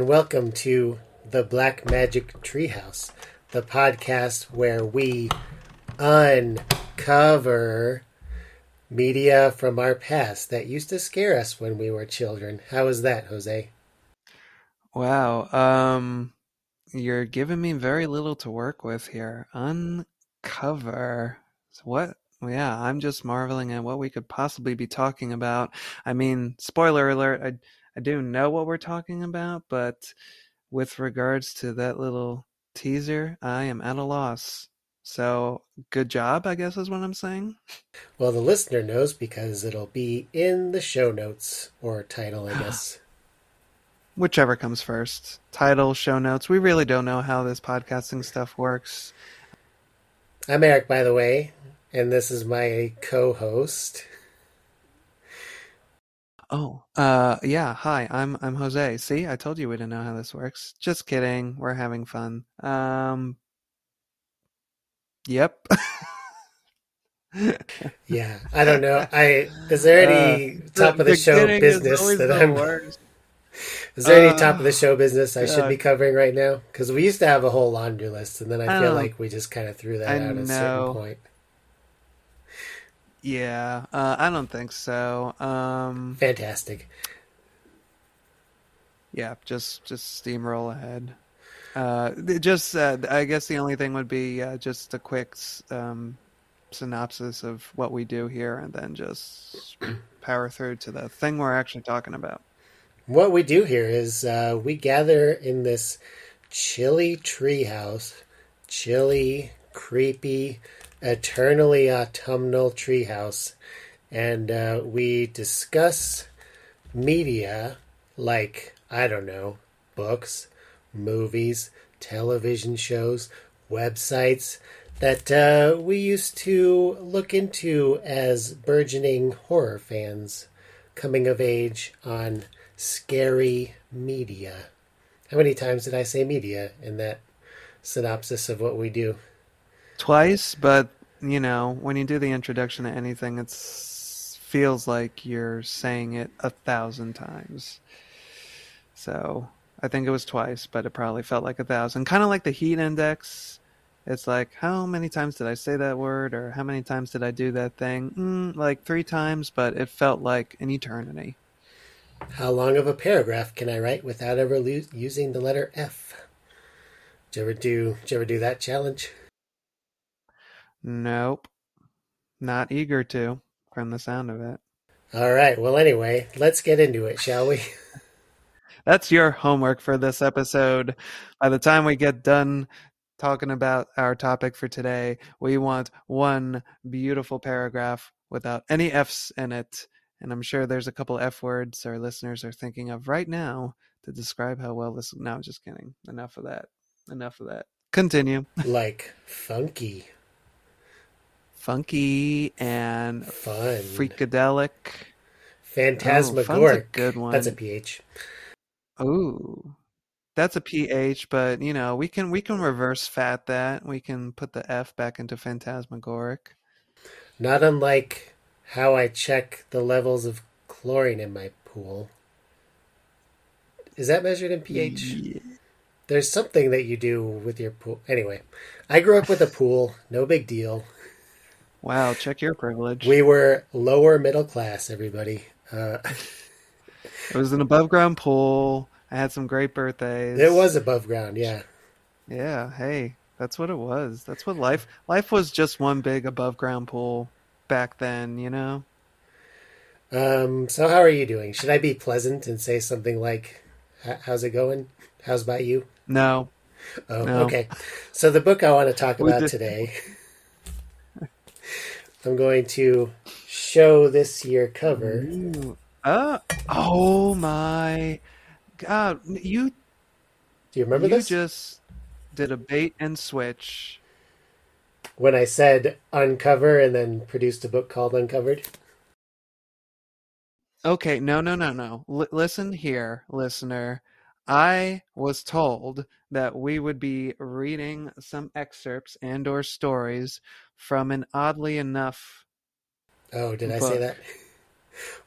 And welcome to the Black Magic Treehouse, the podcast where we uncover media from our past that used to scare us when we were children. How is that, Jose? Wow. Um, you're giving me very little to work with here. Uncover. What? Yeah, I'm just marveling at what we could possibly be talking about. I mean, spoiler alert, I I do know what we're talking about, but with regards to that little teaser, I am at a loss. So, good job, I guess is what I'm saying. Well, the listener knows because it'll be in the show notes or title, I guess. Whichever comes first. Title, show notes. We really don't know how this podcasting stuff works. I'm Eric, by the way, and this is my co host. Oh, uh, yeah. Hi, I'm I'm Jose. See, I told you we didn't know how this works. Just kidding. We're having fun. Um, yep. yeah, I don't know. I is there any uh, top the, of the, the show business that I'm? Worst. Is there any uh, top of the show business I should be covering right now? Because we used to have a whole laundry list, and then I, I feel like we just kind of threw that I out at a certain point. Yeah, uh, I don't think so. Um, Fantastic. Yeah, just just steamroll ahead. Uh, just uh, I guess the only thing would be uh, just a quick um, synopsis of what we do here, and then just power through to the thing we're actually talking about. What we do here is uh, we gather in this chilly treehouse, chilly, creepy eternally autumnal treehouse, and uh, we discuss media like I don't know books, movies, television shows, websites that uh, we used to look into as burgeoning horror fans coming of age on scary media. How many times did I say media in that synopsis of what we do? Twice, but you know, when you do the introduction to anything, it feels like you're saying it a thousand times. So I think it was twice, but it probably felt like a thousand. Kind of like the heat index. It's like, how many times did I say that word, or how many times did I do that thing? Mm, like three times, but it felt like an eternity. How long of a paragraph can I write without ever lo- using the letter F? Did you ever do? Did you ever do that challenge? Nope. Not eager to, from the sound of it. All right. Well, anyway, let's get into it, shall we? That's your homework for this episode. By the time we get done talking about our topic for today, we want one beautiful paragraph without any F's in it. And I'm sure there's a couple F words our listeners are thinking of right now to describe how well this. No, I'm just kidding. Enough of that. Enough of that. Continue. Like funky funky and fun, freakadelic, phantasmagoric. Oh, good one. That's a ph. Ooh, that's a ph. But you know, we can we can reverse fat that. We can put the f back into phantasmagoric. Not unlike how I check the levels of chlorine in my pool. Is that measured in pH? Yeah. There's something that you do with your pool. Anyway, I grew up with a pool. No big deal. Wow, check your privilege. We were lower middle class, everybody. Uh, it was an above ground pool. I had some great birthdays. It was above ground, yeah. Yeah, hey, that's what it was. That's what life life was just one big above ground pool back then, you know. Um, so how are you doing? Should I be pleasant and say something like how's it going? How's about you? No. Oh, no. okay. So the book I want to talk about today I'm going to show this year cover. Uh, oh my god! You do you remember you this? You just did a bait and switch when I said uncover and then produced a book called Uncovered. Okay, no, no, no, no. L- listen here, listener. I was told that we would be reading some excerpts and or stories from an oddly enough Oh, did book. I say that?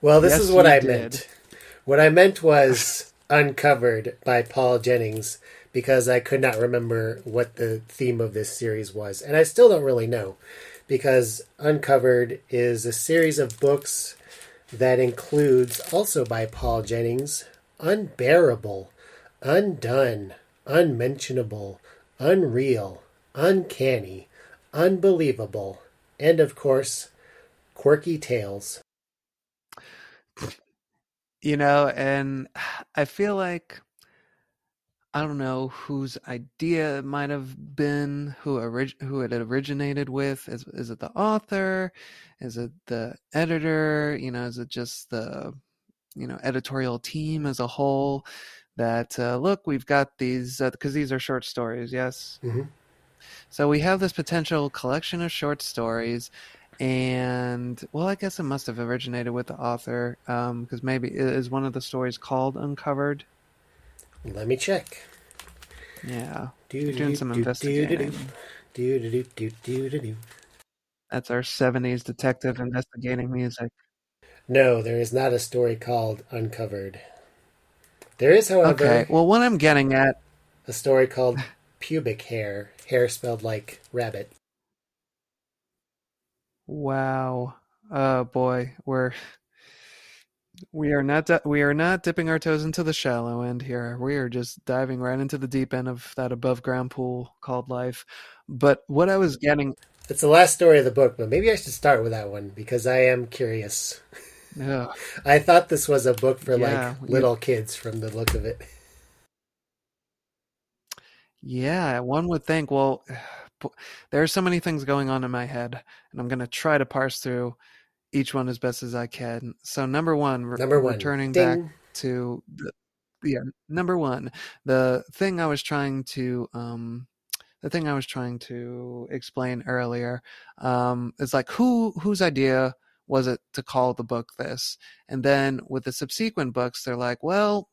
Well, this yes, is what I did. meant. What I meant was Uncovered by Paul Jennings because I could not remember what the theme of this series was. And I still don't really know because Uncovered is a series of books that includes, also by Paul Jennings, Unbearable, Undone, Unmentionable, Unreal, Uncanny, Unbelievable, and of course, Quirky Tales. You know, and I feel like I don't know whose idea it might have been, who orig- who it originated with. Is is it the author? Is it the editor? You know, is it just the you know editorial team as a whole? That uh, look, we've got these because uh, these are short stories, yes. Mm-hmm. So we have this potential collection of short stories, and well, I guess it must have originated with the author because um, maybe is one of the stories called Uncovered. Let me check. Yeah. Do, doing some investigating. That's our 70s detective investigating music. No, there is not a story called Uncovered. There is, however. Okay, well, what I'm getting at. A story called Pubic Hair. Hair spelled like rabbit. Wow. Oh boy, we're we are not we are not dipping our toes into the shallow end here. We are just diving right into the deep end of that above ground pool called life. But what I was getting It's the last story of the book, but maybe I should start with that one because I am curious. Yeah. I thought this was a book for yeah, like little kids from the look of it. Yeah, one would think, well, there are so many things going on in my head, and I'm going to try to parse through each one as best as I can. So number one, number one, returning Ding. back to the, yeah, number one, the thing I was trying to um, the thing I was trying to explain earlier um, is like who whose idea was it to call the book this, and then with the subsequent books, they're like, well,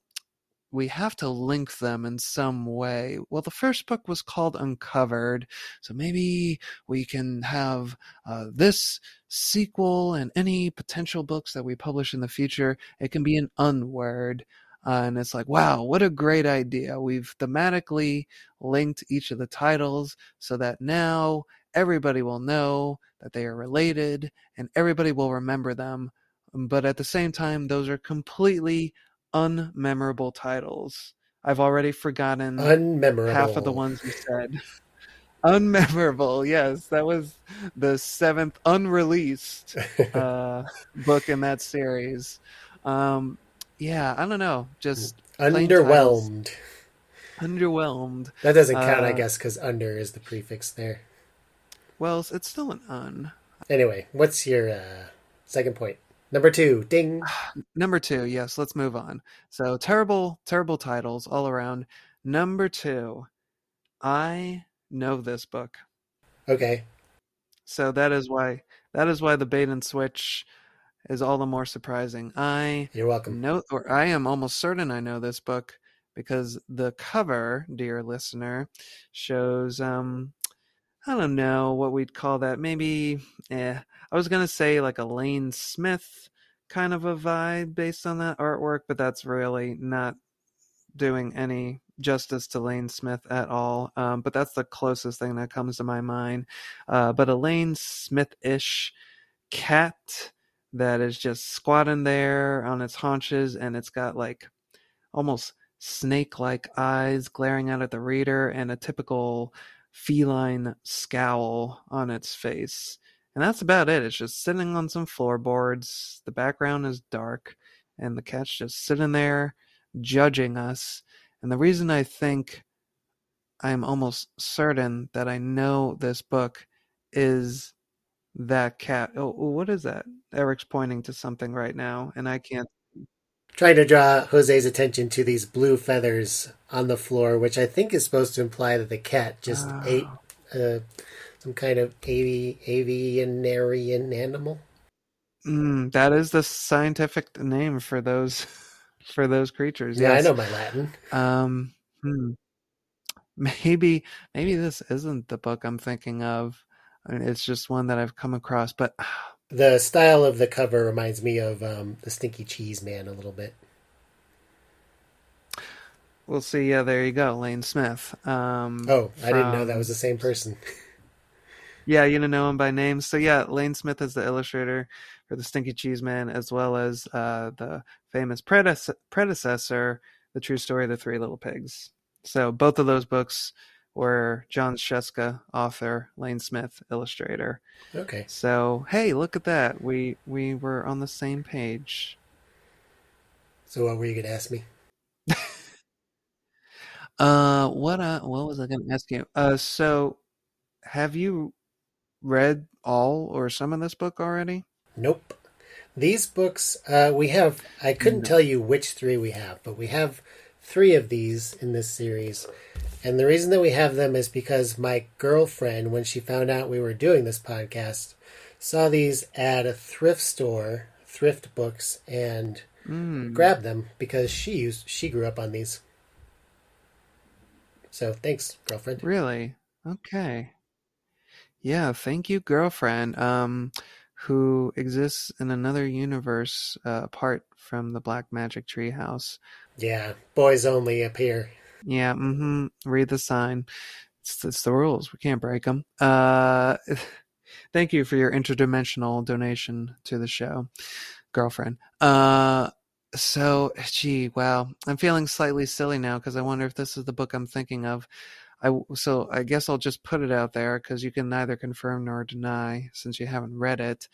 we have to link them in some way. Well, the first book was called Uncovered, so maybe we can have uh, this sequel and any potential books that we publish in the future. It can be an unword. Uh, and it's like, wow, what a great idea. We've thematically linked each of the titles so that now everybody will know that they are related and everybody will remember them. But at the same time, those are completely unmemorable titles. I've already forgotten unmemorable half of the ones you said. unmemorable, yes, that was the seventh unreleased uh, book in that series. Um, yeah, I don't know, just underwhelmed. Underwhelmed. That doesn't count, uh, I guess, because under is the prefix there. Well, it's still an un. Anyway, what's your uh, second point? Number two, ding. Number two, yes, let's move on. So terrible, terrible titles all around. Number two, I know this book. Okay. So that is why that is why the bait and switch is all the more surprising. I You're welcome. Know or I am almost certain I know this book because the cover, dear listener, shows um I don't know what we'd call that. Maybe eh I was gonna say like a Lane Smith kind of a vibe based on that artwork, but that's really not doing any justice to Lane Smith at all. Um, but that's the closest thing that comes to my mind. Uh, but a Lane Smith ish cat that is just squatting there on its haunches and it's got like almost snake like eyes glaring out at the reader and a typical feline scowl on its face. And that's about it. It's just sitting on some floorboards. The background is dark, and the cat's just sitting there judging us. And the reason I think I'm almost certain that I know this book is that cat. Oh, what is that? Eric's pointing to something right now, and I can't. Trying to draw Jose's attention to these blue feathers on the floor, which I think is supposed to imply that the cat just oh. ate uh, some kind of avi- avianarian animal. Mm, that is the scientific name for those for those creatures. Yeah, yes. I know my Latin. Um, hmm. maybe maybe this isn't the book I'm thinking of. I mean, it's just one that I've come across, but the style of the cover reminds me of um, the Stinky Cheese Man a little bit. We'll see. Yeah, there you go, Lane Smith. Um, Oh, I didn't know that was the same person. Yeah, you didn't know him by name. So yeah, Lane Smith is the illustrator for the Stinky Cheese Man, as well as uh, the famous predece- predecessor, The True Story of the Three Little Pigs. So both of those books were Jon Scieszka, author, Lane Smith, illustrator. Okay. So hey, look at that. We we were on the same page. So what were you going to ask me? Uh, what uh, what was I going to ask you? Uh, so have you read all or some of this book already? Nope. These books, uh, we have, I couldn't No. tell you which three we have, but we have three of these in this series. And the reason that we have them is because my girlfriend, when she found out we were doing this podcast, saw these at a thrift store, thrift books, and Mm. grabbed them because she used, she grew up on these. So thanks, girlfriend. Really? Okay. Yeah, thank you, girlfriend. Um, who exists in another universe uh, apart from the Black Magic Treehouse. Yeah, boys only up here. Yeah, mm-hmm. Read the sign. It's, it's the rules. We can't break them. Uh, thank you for your interdimensional donation to the show, girlfriend. Uh, so, gee, wow. I'm feeling slightly silly now because I wonder if this is the book I'm thinking of. I so I guess I'll just put it out there because you can neither confirm nor deny since you haven't read it.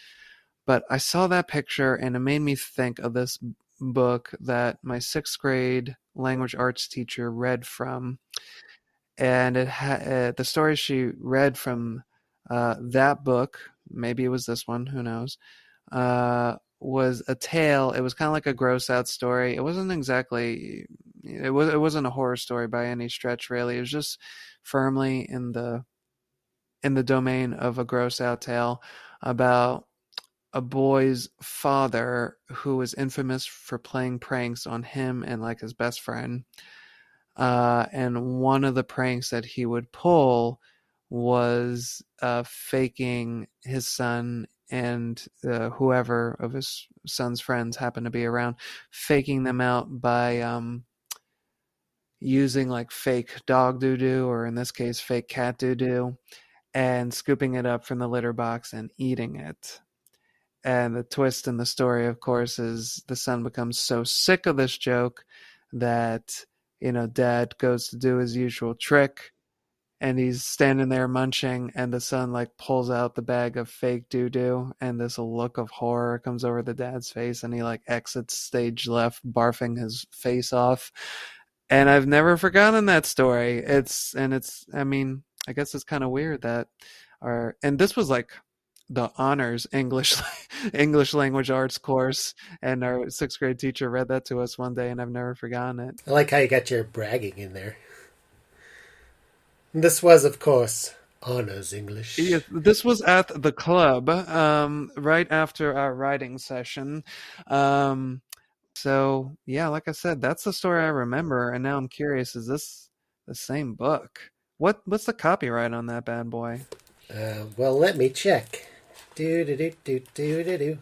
But I saw that picture and it made me think of this book that my sixth grade language arts teacher read from, and it ha- uh, the story she read from uh, that book, maybe it was this one, who knows, uh, was a tale. It was kind of like a gross out story. It wasn't exactly it was it wasn't a horror story by any stretch really. It was just firmly in the in the domain of a gross out tale about a boy's father who was infamous for playing pranks on him and like his best friend. Uh, and one of the pranks that he would pull was uh, faking his son and uh, whoever of his son's friends happened to be around, faking them out by um, using like fake dog doo doo, or in this case, fake cat doo doo, and scooping it up from the litter box and eating it. And the twist in the story, of course, is the son becomes so sick of this joke that, you know, dad goes to do his usual trick and he's standing there munching and the son like pulls out the bag of fake doo doo and this look of horror comes over the dad's face and he like exits stage left barfing his face off. And i've never forgotten that story. It's and it's i mean i guess it's kind of weird that our and this was like the honors english english language arts course and our sixth grade teacher read that to us one day and i've never forgotten it I like how you got your bragging in there. This was, of course, honors English. Yes, this was at the club, um, right after our writing session. Um, so yeah, like I said, that's the story I remember, and now I'm curious: is this the same book? What what's the copyright on that bad boy? Uh, well, let me check. Do do do do do do do do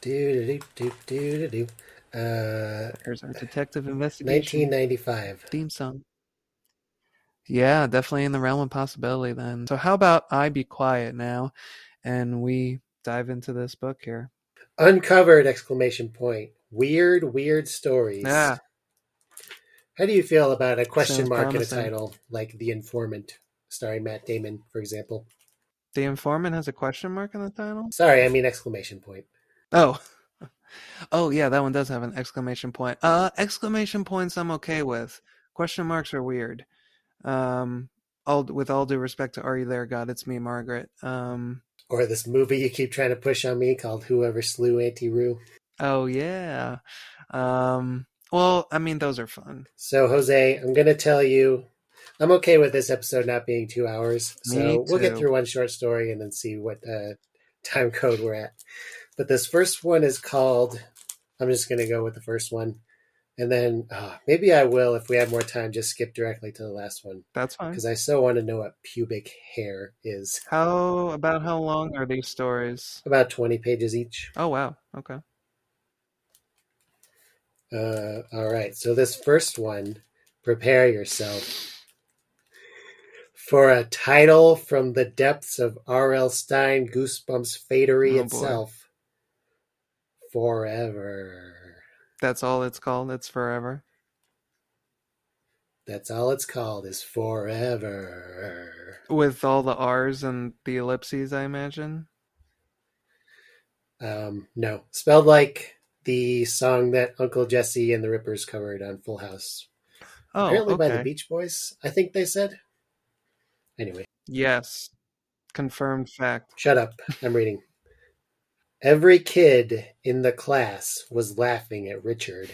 do do do do do. Uh, There's our detective investigation 1995. theme song. Yeah, definitely in the realm of possibility. Then, so how about I be quiet now, and we dive into this book here. Uncovered! Exclamation point. Weird, weird stories. Yeah. How do you feel about a question Sounds mark in a title like The Informant, starring Matt Damon, for example? The informant has a question mark in the title. Sorry, I mean exclamation point. Oh. Oh yeah, that one does have an exclamation point. Uh exclamation points I'm okay with. Question marks are weird. Um all with all due respect to Are You There, God, It's Me, Margaret. Um Or this movie you keep trying to push on me called Whoever Slew Auntie Roo. oh yeah. Um well, I mean those are fun. So, Jose, I'm going to tell you, I'm okay with this episode not being two hours. So, we'll get through one short story and then see what uh, time code we're at. But this first one is called, I'm just going to go with the first one. And then uh, maybe I will, if we have more time, just skip directly to the last one. That's fine. Because I so want to know what pubic hair is. How about how long are these stories? About 20 pages each. Oh wow. Okay. Uh, all right. So this first one Prepare yourself for a title from the depths of R.L. Stine Goosebumps Fadery Oh, boy. itself. Forever. That's all it's called. It's forever. That's all it's called is forever. With all the R's and the ellipses, I imagine. Um, no, spelled like the song that Uncle Jesse and the Rippers covered on Full House. Oh, Apparently by the. Beach Boys, I think they said. Anyway, Yes. Confirmed fact. shut up. I'm reading. Every kid in the class was laughing at Richard.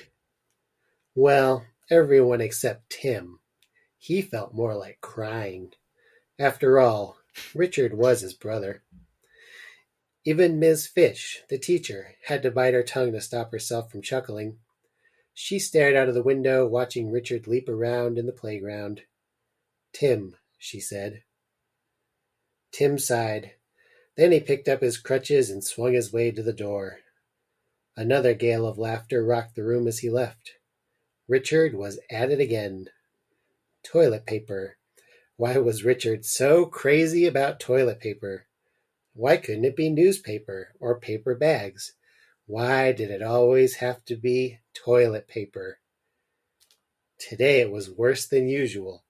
Well, everyone except Tim. He felt more like crying. After all, Richard was his brother. Even Miss Fish, the teacher, had to bite her tongue to stop herself from chuckling. She stared out of the window, watching Richard leap around in the playground. Tim, she said. Tim sighed. Then he picked up his crutches and swung his way to the door. Another gale of laughter rocked the room as he left. Richard was at it again. Toilet paper. Why was Richard so crazy about toilet paper? Why couldn't it be newspaper or paper bags? Why did it always have to be toilet paper? Today it was worse than usual.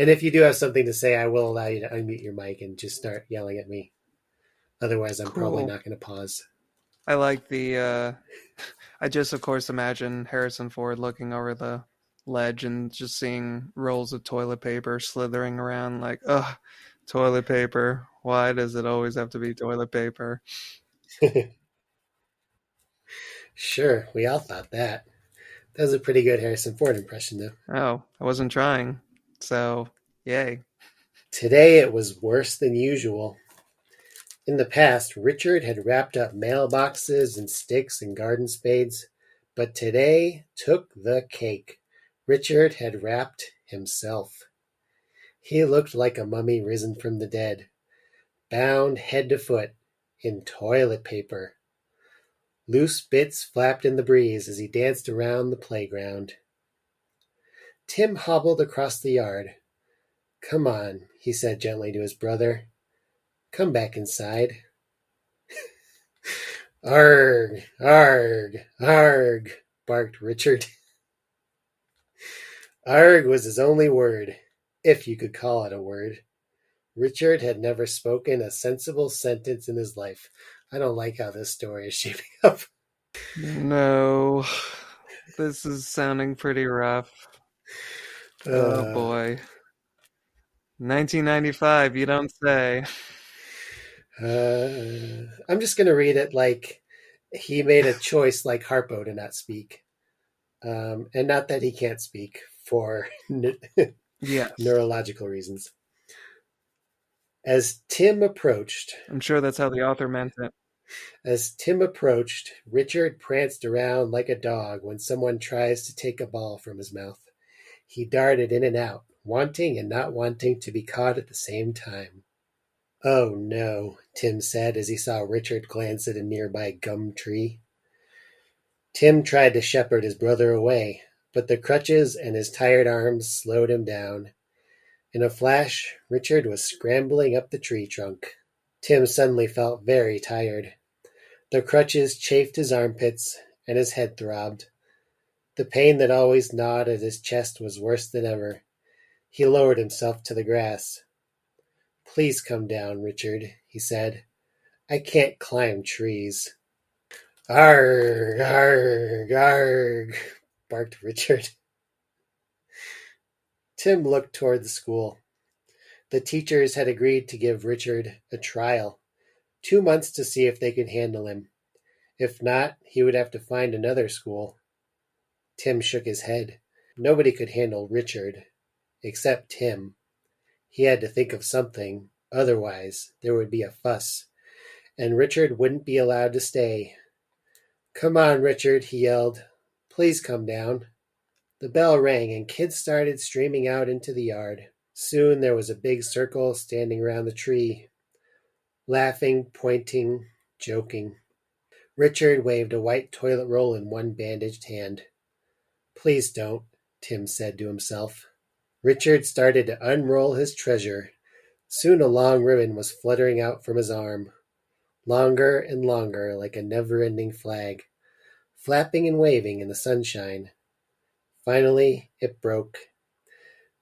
And if you do have something to say, I will allow you to unmute your mic and just start yelling at me. Otherwise, I'm probably not going to pause. I like the. Uh, I just, of course, imagine Harrison Ford looking over the ledge and just seeing rolls of toilet paper slithering around, like, ugh, toilet paper. Why does it always have to be toilet paper? Sure, we all thought that. That was a pretty good Harrison Ford impression, though. Oh, I wasn't trying. So, yay. Today it was worse than usual. In the past, Richard had wrapped up mailboxes and sticks and garden spades, but today took the cake. Richard had wrapped himself. He looked like a mummy risen from the dead, bound head to foot in toilet paper. Loose bits flapped in the breeze as he danced around the playground. Tim hobbled across the yard. Come on, he said gently to his brother. Come back inside. arg, arg, arg, barked Richard. arg was his only word, if you could call it a word. Richard had never spoken a sensible sentence in his life. I don't like how this story is shaping up. No. This is sounding pretty rough. Oh Uh, boy. 1995, you don't say. Uh, I'm just going to read it like he made a choice like Harpo to not speak. Um, and not that he can't speak for ne- Yes. neurological reasons. As Tim approached, I'm sure that's how the author meant it. as Tim approached, Richard pranced around like a dog when someone tries to take a ball from his mouth. He darted in and out, wanting and not wanting to be caught at the same time. Oh no, Tim said as he saw Richard glance at a nearby gum tree. Tim tried to shepherd his brother away, but the crutches and his tired arms slowed him down. In a flash, Richard was scrambling up the tree trunk. Tim suddenly felt very tired. The crutches chafed his armpits, and his head throbbed. The pain that always gnawed at his chest was worse than ever. He lowered himself to the grass. Please come down, Richard, he said. I can't climb trees. Arg, arg, arg, barked Richard. Tim looked toward the school. The teachers had agreed to give Richard a trial, two months to see if they could handle him. If not, he would have to find another school. Tim shook his head. Nobody could handle Richard, except Tim. He had to think of something, otherwise, there would be a fuss, and Richard wouldn't be allowed to stay. Come on, Richard, he yelled. Please come down. The bell rang, and kids started streaming out into the yard. Soon there was a big circle standing around the tree, laughing, pointing, joking. Richard waved a white toilet roll in one bandaged hand. Please don't, Tim said to himself. Richard started to unroll his treasure. Soon a long ribbon was fluttering out from his arm, longer and longer, like a never ending flag, flapping and waving in the sunshine. Finally, it broke.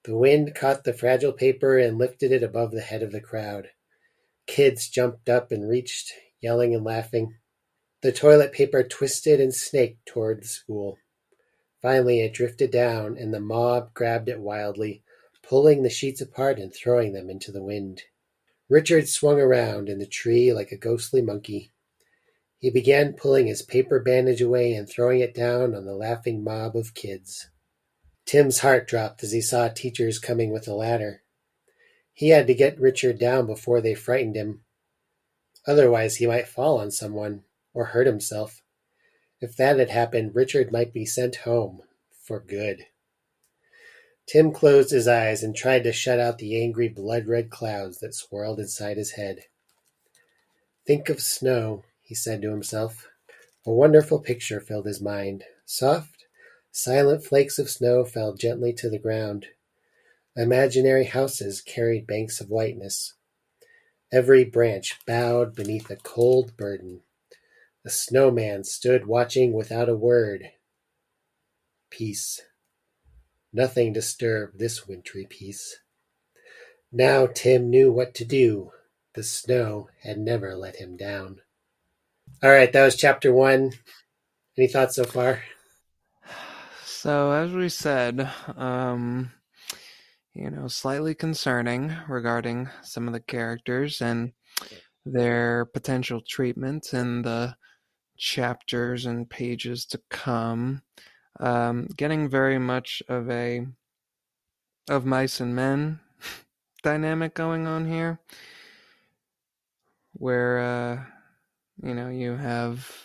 The wind caught the fragile paper and lifted it above the head of the crowd. Kids jumped up and reached, yelling and laughing. The toilet paper twisted and snaked toward the school. Finally it drifted down, and the mob grabbed it wildly, pulling the sheets apart and throwing them into the wind. Richard swung around in the tree like a ghostly monkey. He began pulling his paper bandage away and throwing it down on the laughing mob of kids. Tim's heart dropped as he saw teachers coming with a ladder. He had to get Richard down before they frightened him. Otherwise, he might fall on someone or hurt himself. If that had happened, Richard might be sent home for good. Tim closed his eyes and tried to shut out the angry blood-red clouds that swirled inside his head. Think of snow, he said to himself. A wonderful picture filled his mind. Soft, silent flakes of snow fell gently to the ground. Imaginary houses carried banks of whiteness. Every branch bowed beneath a cold burden. The snowman stood watching without a word. Peace. Nothing disturbed this wintry peace. Now Tim knew what to do. The snow had never let him down. All right, that was chapter one. Any thoughts so far? So, as we said, um, you know, slightly concerning regarding some of the characters and their potential treatment and the chapters and pages to come. Um, getting very much of a of mice and men dynamic going on here, where uh, you know you have.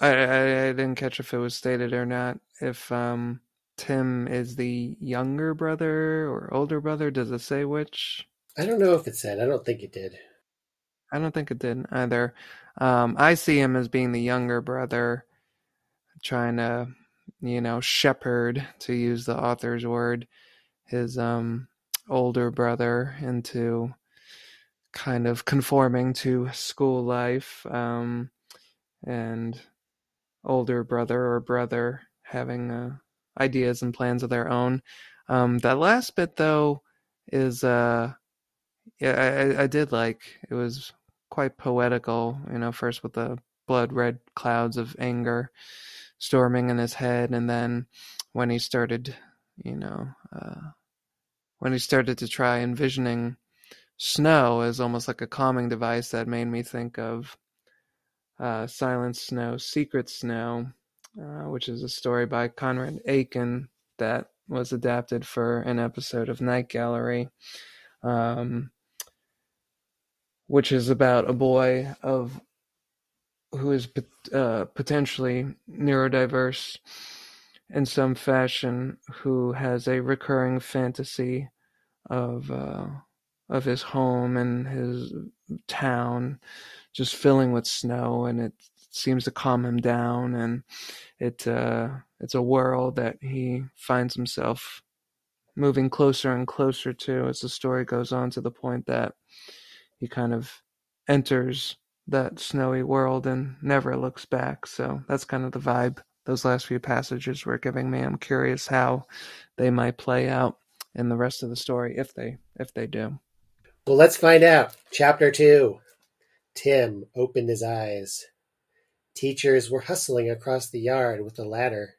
I, I, I didn't catch if it was stated or not. If um, Tim is the younger brother or older brother, does it say which? I don't know if it said. I don't think it did. I don't think it did either. Um, I see him as being the younger brother, trying to, you know, shepherd, to use the author's word, his um, older brother into kind of conforming to school life, um, and older brother or brother having uh, ideas and plans of their own. Um, that last bit, though, is uh, yeah, I, I did like. It was quite poetical, you know, first with the blood red clouds of anger storming in his head, and then when he started, you know, uh, when he started to try envisioning snow as almost like a calming device, that made me think of uh, Silent Snow, Secret Snow, uh, which is a story by Conrad Aiken that was adapted for an episode of Night Gallery. Um, which is about a boy of who is uh, potentially neurodiverse in some fashion, who has a recurring fantasy of uh, of his home and his town just filling with snow, and it seems to calm him down, and it uh, it's a world that he finds himself moving closer and closer to as the story goes on to the point that he kind of enters that snowy world and never looks back. So that's kind of the vibe those last few passages were giving me. I'm curious how they might play out in the rest of the story if they if they do. Well, let's find out. Chapter 2. Tim opened his eyes. Teachers were hustling across the yard with a ladder.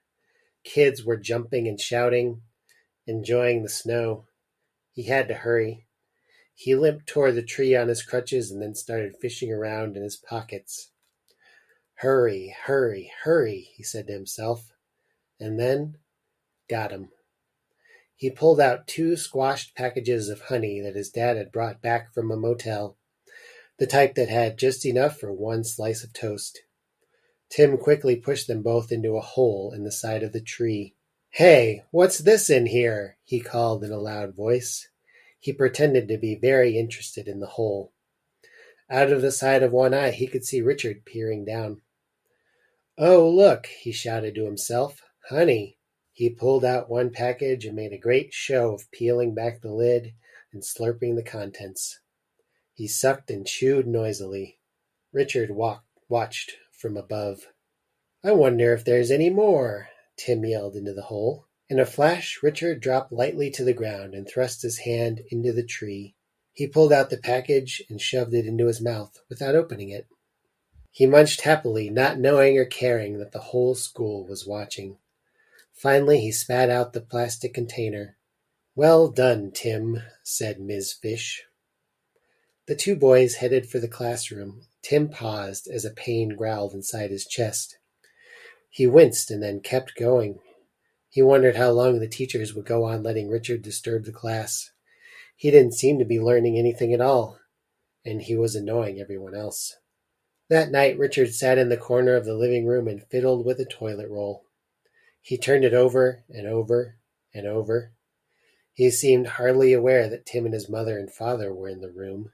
Kids were jumping and shouting, enjoying the snow. He had to hurry. He limped toward the tree on his crutches and then started fishing around in his pockets. Hurry, hurry, hurry, he said to himself. And then got him. He pulled out two squashed packages of honey that his dad had brought back from a motel, the type that had just enough for one slice of toast. Tim quickly pushed them both into a hole in the side of the tree. Hey, what's this in here? he called in a loud voice. He pretended to be very interested in the hole. Out of the side of one eye he could see Richard peering down. Oh, look, he shouted to himself. Honey. He pulled out one package and made a great show of peeling back the lid and slurping the contents. He sucked and chewed noisily. Richard walked, watched from above. I wonder if there's any more, Tim yelled into the hole. In a flash, Richard dropped lightly to the ground and thrust his hand into the tree. He pulled out the package and shoved it into his mouth without opening it. He munched happily, not knowing or caring that the whole school was watching. Finally, he spat out the plastic container. Well done, Tim, said Miss Fish. The two boys headed for the classroom. Tim paused as a pain growled inside his chest. He winced and then kept going. He wondered how long the teachers would go on letting Richard disturb the class. He didn't seem to be learning anything at all, and he was annoying everyone else. That night, Richard sat in the corner of the living room and fiddled with a toilet roll. He turned it over and over and over. He seemed hardly aware that Tim and his mother and father were in the room.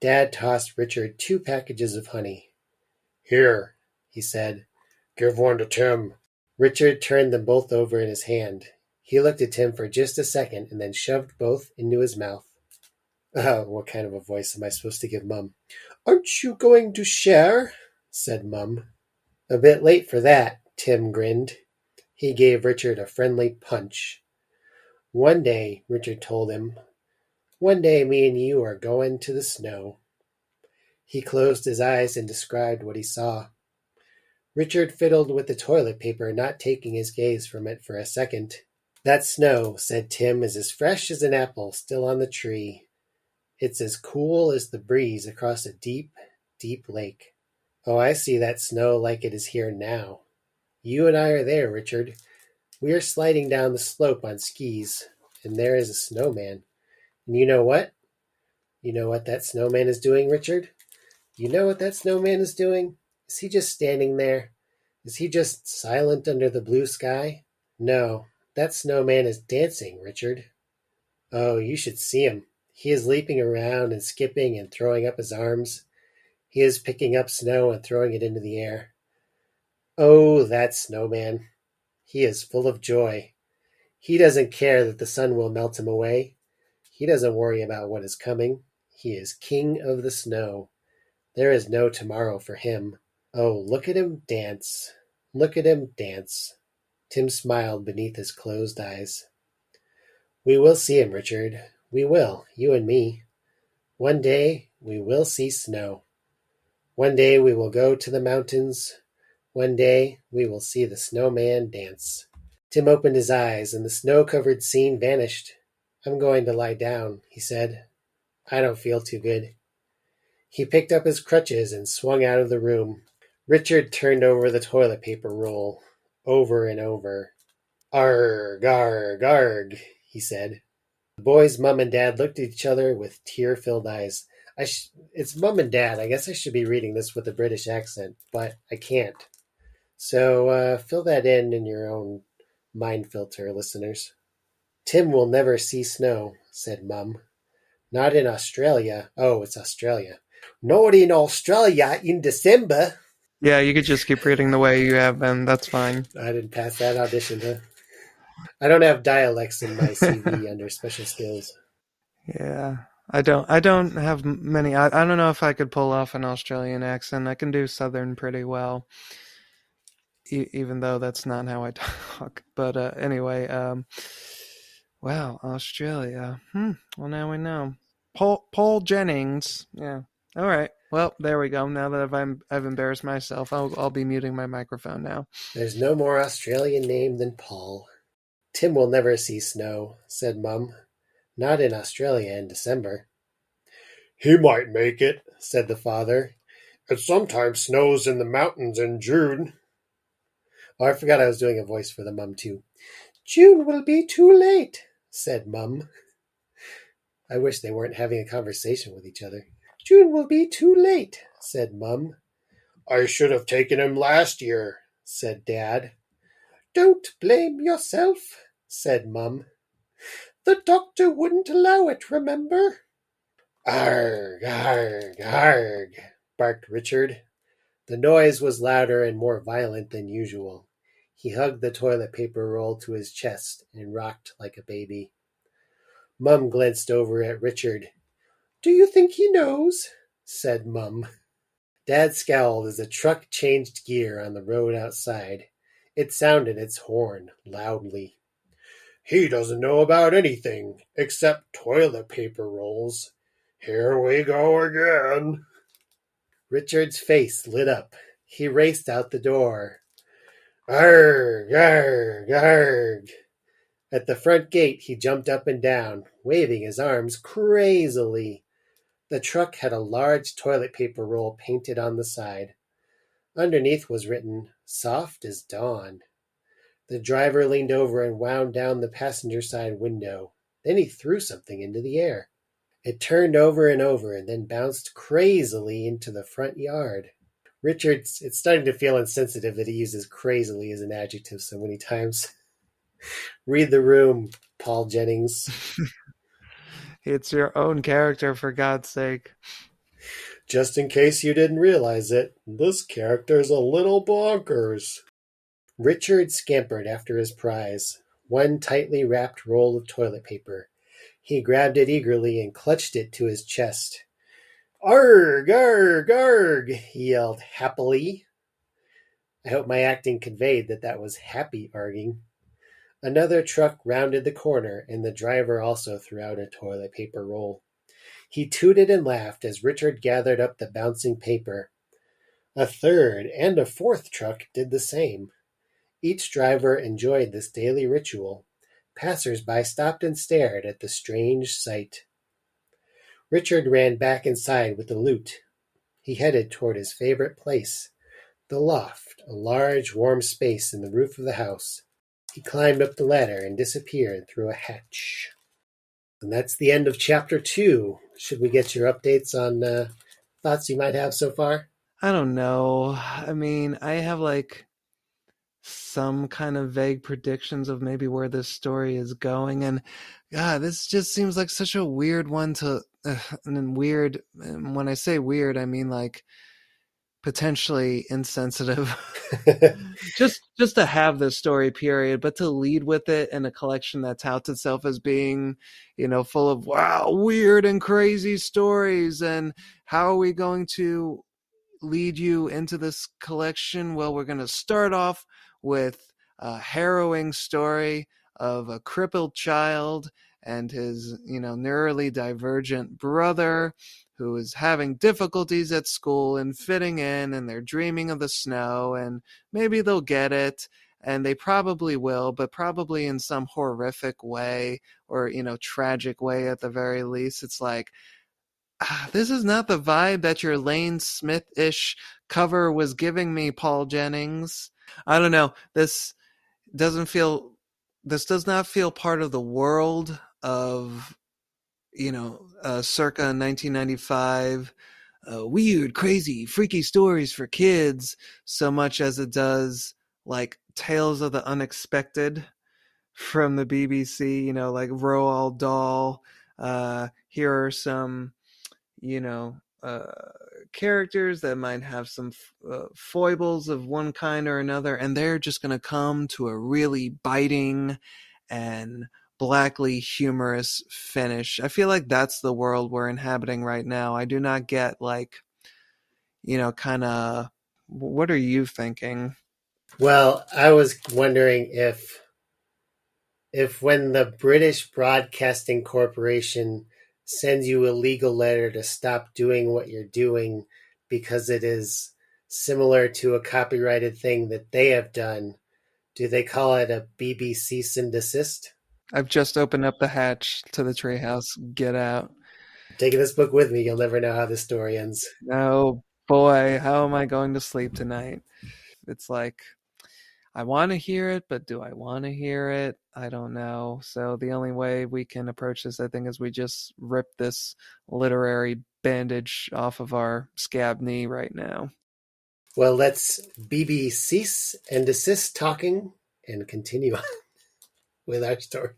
Dad tossed Richard two packages of honey. Here, he said. Give one to Tim. Richard turned them both over in his hand. He looked at Tim for just a second and then shoved both into his mouth. Oh, what kind of a voice am I supposed to give Mum? Aren't you going to share? said Mum. A bit late for that, Tim grinned. He gave Richard a friendly punch. One day, Richard told him, one day me and you are going to the snow. He closed his eyes and described what he saw. Richard fiddled with the toilet paper, not taking his gaze from it for a second. That snow, said Tim, is as fresh as an apple still on the tree. It's as cool as the breeze across a deep, deep lake. Oh, I see that snow like it is here now. You and I are there, Richard. We are sliding down the slope on skis, and there is a snowman. And you know what? You know what that snowman is doing, Richard? You know what that snowman is doing? Is he just standing there? Is he just silent under the blue sky? No, that snowman is dancing, Richard. Oh, you should see him. He is leaping around and skipping and throwing up his arms. He is picking up snow and throwing it into the air. Oh, that snowman. He is full of joy. He doesn't care that the sun will melt him away. He doesn't worry about what is coming. He is king of the snow. There is no tomorrow for him. Oh, look at him dance! Look at him dance! Tim smiled beneath his closed eyes. We will see him, Richard. We will, you and me. One day we will see snow. One day we will go to the mountains. One day we will see the snowman dance. Tim opened his eyes, and the snow covered scene vanished. I'm going to lie down, he said. I don't feel too good. He picked up his crutches and swung out of the room. Richard turned over the toilet paper roll, over and over. Arg, arg, arg, he said. The boys' mum and dad looked at each other with tear filled eyes. Sh- it's mum and dad. I guess I should be reading this with a British accent, but I can't. So uh, fill that in in your own mind filter, listeners. Tim will never see snow, said Mum. Not in Australia. Oh, it's Australia. Not in Australia in December. Yeah, you could just keep reading the way you have been. That's fine. I didn't pass that audition, huh? I don't have dialects in my CV under special skills. Yeah, I don't. I don't have many. I, I don't know if I could pull off an Australian accent. I can do Southern pretty well, e- even though that's not how I talk. But uh, anyway, um, wow, Australia. Hmm. Well, now we know. Paul Paul Jennings. Yeah. All right. Well, there we go. Now that I've I've embarrassed myself, I'll I'll be muting my microphone now. There's no more Australian name than Paul. Tim will never see snow, said Mum. Not in Australia in December. He might make it, said the father. It sometimes snows in the mountains in June. Oh, I forgot I was doing a voice for the mum too. June will be too late, said Mum. I wish they weren't having a conversation with each other. June will be too late, said Mum. I should have taken him last year, said Dad. Don't blame yourself, said Mum. The doctor wouldn't allow it, remember? Arg, arg, arg, barked Richard. The noise was louder and more violent than usual. He hugged the toilet paper roll to his chest and rocked like a baby. Mum glanced over at Richard. Do you think he knows? said Mum. Dad scowled as a truck changed gear on the road outside. It sounded its horn loudly. He doesn't know about anything except toilet paper rolls. Here we go again. Richard's face lit up. He raced out the door. Arg, arg, arg. At the front gate, he jumped up and down, waving his arms crazily. The truck had a large toilet paper roll painted on the side. Underneath was written, Soft as Dawn. The driver leaned over and wound down the passenger side window. Then he threw something into the air. It turned over and over and then bounced crazily into the front yard. Richard's it's starting to feel insensitive that he uses crazily as an adjective so many times. Read the room, Paul Jennings. It's your own character, for God's sake. Just in case you didn't realize it, this character's a little bonkers. Richard scampered after his prize, one tightly wrapped roll of toilet paper. He grabbed it eagerly and clutched it to his chest. Arg, arg, arg, he yelled happily. I hope my acting conveyed that that was happy arging. Another truck rounded the corner, and the driver also threw out a toilet paper roll. He tooted and laughed as Richard gathered up the bouncing paper. A third and a fourth truck did the same. Each driver enjoyed this daily ritual. Passers-by stopped and stared at the strange sight. Richard ran back inside with the loot. He headed toward his favorite place, the loft, a large warm space in the roof of the house. He climbed up the ladder and disappeared through a hatch. And that's the end of chapter two. Should we get your updates on uh, thoughts you might have so far? I don't know. I mean, I have like some kind of vague predictions of maybe where this story is going and god this just seems like such a weird one to uh, and weird and when i say weird i mean like potentially insensitive. Just just to have this story period but to lead with it in a collection that touts itself as being you know full of wow weird and crazy stories and how are we going to lead you into this collection? Well we're going to start off with a harrowing story of a crippled child and his you know neurally divergent brother who is having difficulties at school and fitting in and they're dreaming of the snow and maybe they'll get it and they probably will but probably in some horrific way or you know tragic way at the very least. It's like ah, this is not the vibe that your lane smith-ish cover was giving me paul jennings. I don't know. This doesn't feel this does not feel part of the world of you know, uh, circa 1995, uh, weird, crazy, freaky stories for kids, so much as it does like Tales of the Unexpected from the BBC, you know, like Roald Dahl. Uh, here are some, you know, uh, characters that might have some uh, foibles of one kind or another, and they're just going to come to a really biting and blackly humorous finish. I feel like that's the world we're inhabiting right now. I do not get like, you know, kind of. What are you thinking? Well, I was wondering if, if when the British Broadcasting Corporation sends you a legal letter to stop doing what you're doing because it is similar to a copyrighted thing that they have done, do they call it a BBC cease and desist? I've just opened up the hatch to the treehouse. Get out. Taking this book with me, you'll never know how this story ends. Oh boy, how am I going to sleep tonight? It's like I want to hear it, but do I want to hear it? I don't know. So the only way we can approach this, I think, is we just rip this literary bandage off of our scab knee right now. Well, let's BB cease and desist talking and continue on with our story.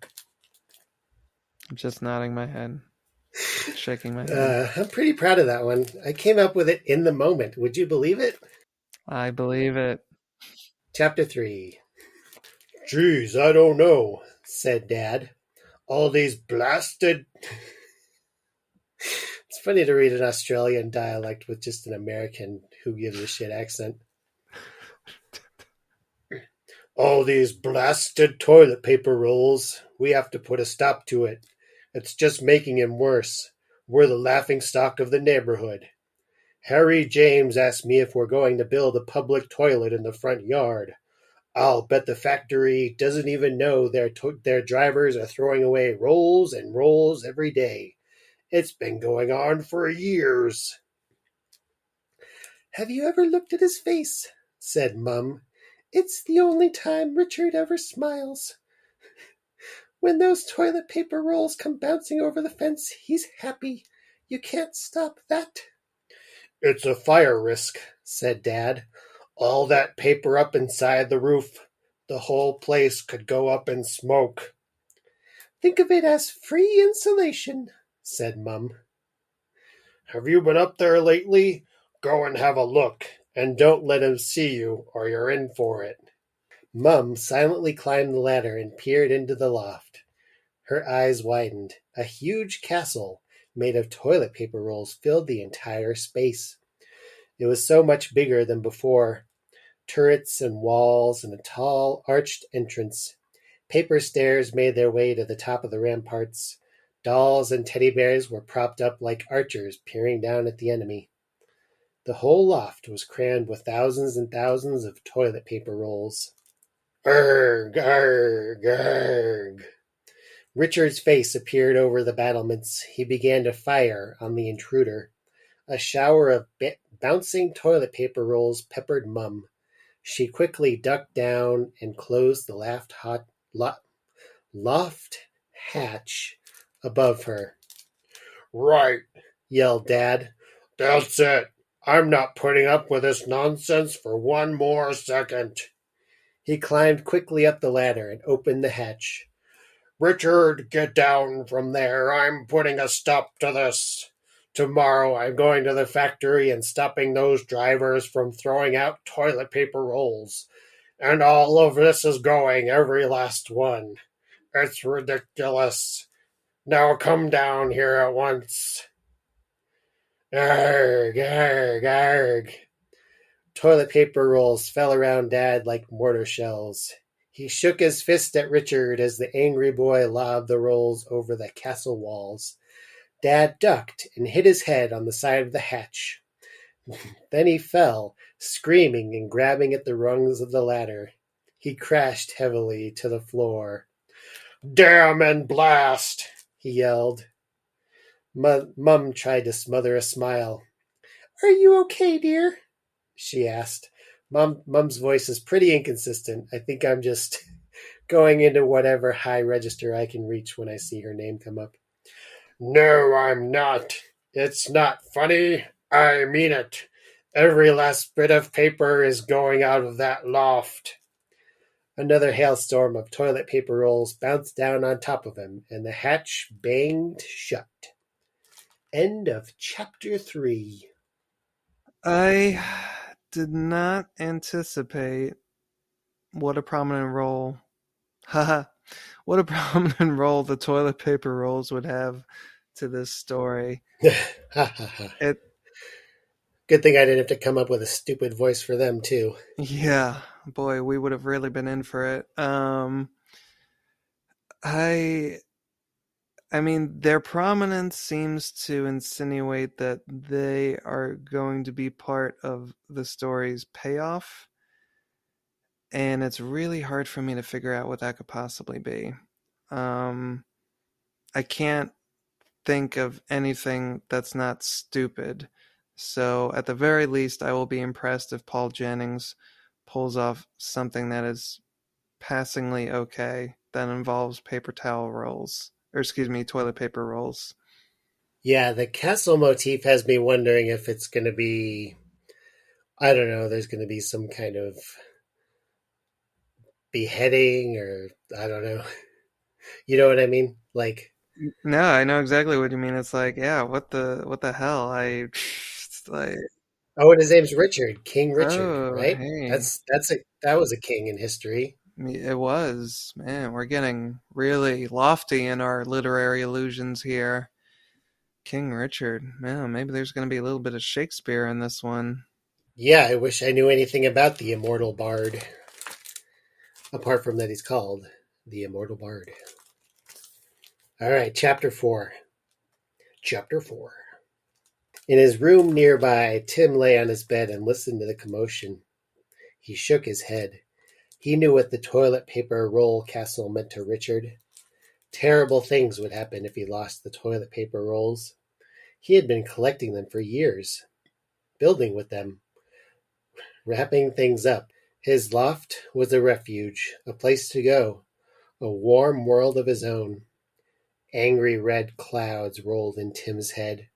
I'm just nodding my head, shaking my head. Uh, I'm pretty proud of that one. I came up with it in the moment. Would you believe it? I believe it. Chapter 3 Geez, I don't know, said Dad. All these blasted. it's funny to read an Australian dialect with just an American who gives a shit accent. All these blasted toilet paper rolls. We have to put a stop to it. It's just making him worse. We're the laughing stock of the neighborhood. Harry James asked me if we're going to build a public toilet in the front yard. I'll bet the factory doesn't even know their to- their drivers are throwing away rolls and rolls every day. It's been going on for years. Have you ever looked at his face? said Mum. It's the only time Richard ever smiles. When those toilet paper rolls come bouncing over the fence, he's happy. You can't stop that. It's a fire risk, said Dad. All that paper up inside the roof. The whole place could go up in smoke. Think of it as free insulation, said Mum. Have you been up there lately? Go and have a look, and don't let him see you, or you're in for it. Mum silently climbed the ladder and peered into the loft. Her eyes widened. A huge castle made of toilet paper rolls filled the entire space. It was so much bigger than before. Turrets and walls and a tall, arched entrance. Paper stairs made their way to the top of the ramparts. Dolls and teddy bears were propped up like archers peering down at the enemy. The whole loft was crammed with thousands and thousands of toilet paper rolls. Urgh, urgh, urgh. Richard's face appeared over the battlements. He began to fire on the intruder. A shower of b- bouncing toilet paper rolls peppered Mum. She quickly ducked down and closed the loft, hot, lo- loft hatch above her. Right, yelled Dad. That's it. I'm not putting up with this nonsense for one more second. He climbed quickly up the ladder and opened the hatch. Richard, get down from there. I'm putting a stop to this. Tomorrow I'm going to the factory and stopping those drivers from throwing out toilet paper rolls. And all of this is going, every last one. It's ridiculous. Now come down here at once. Arg, arg, arg. Toilet paper rolls fell around Dad like mortar shells. He shook his fist at Richard as the angry boy lobbed the rolls over the castle walls. Dad ducked and hit his head on the side of the hatch. then he fell, screaming and grabbing at the rungs of the ladder. He crashed heavily to the floor. Damn and blast! he yelled. Mum tried to smother a smile. Are you okay, dear? she asked. Mom, Mum's voice is pretty inconsistent. I think I'm just going into whatever high register I can reach when I see her name come up. No, I'm not. It's not funny. I mean it. Every last bit of paper is going out of that loft. Another hailstorm of toilet paper rolls bounced down on top of him, and the hatch banged shut. End of chapter three. I did not anticipate what a prominent role, haha, what a prominent role the toilet paper rolls would have to this story. it. Good thing I didn't have to come up with a stupid voice for them too. Yeah, boy, we would have really been in for it. Um, I I mean, their prominence seems to insinuate that they are going to be part of the story's payoff. And it's really hard for me to figure out what that could possibly be. Um, I can't think of anything that's not stupid. So, at the very least, I will be impressed if Paul Jennings pulls off something that is passingly okay that involves paper towel rolls or excuse me, toilet paper rolls. Yeah, the castle motif has me wondering if it's going to be, I don't know, there's going to be some kind of beheading or I don't know. You know what I mean? Like, no, I know exactly what you mean. It's like, yeah, what the what the hell? I like. Oh, and his name's Richard, King Richard, oh, right? Hey. That's that's a that was a king in history. It was. Man, we're getting really lofty in our literary illusions here. King Richard. Man, maybe there's going to be a little bit of Shakespeare in this one. Yeah, I wish I knew anything about the immortal bard. Apart from that, he's called the immortal bard. All right, chapter four. Chapter four. In his room nearby, Tim lay on his bed and listened to the commotion. He shook his head. He knew what the toilet paper roll castle meant to Richard. Terrible things would happen if he lost the toilet paper rolls. He had been collecting them for years, building with them, wrapping things up. His loft was a refuge, a place to go, a warm world of his own. Angry red clouds rolled in Tim's head.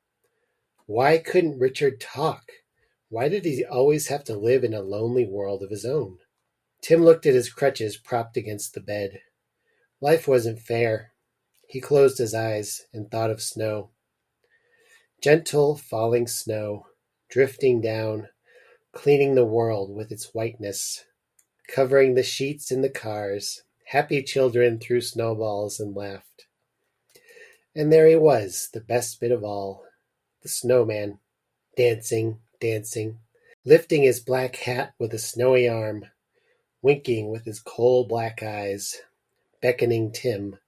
Why couldn't Richard talk? Why did he always have to live in a lonely world of his own? Tim looked at his crutches propped against the bed. Life wasn't fair. He closed his eyes and thought of snow. Gentle falling snow, drifting down, cleaning the world with its whiteness, covering the sheets in the cars. Happy children threw snowballs and laughed. And there he was, the best bit of all, the snowman, dancing, dancing, lifting his black hat with a snowy arm, winking with his coal black eyes, beckoning Tim,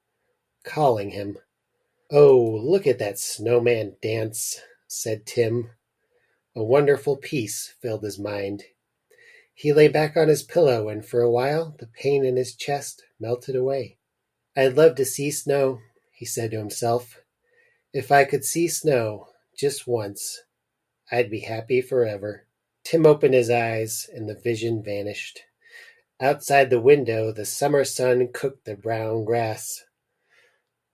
calling him. "Oh, look at that snowman dance," said Tim. A wonderful peace filled his mind. He lay back on his pillow and for a while the pain in his chest melted away. "I'd love to see snow," he said to himself. "If I could see snow, just once, I'd be happy forever." Tim opened his eyes and the vision vanished. Outside the window the summer sun cooked the brown grass.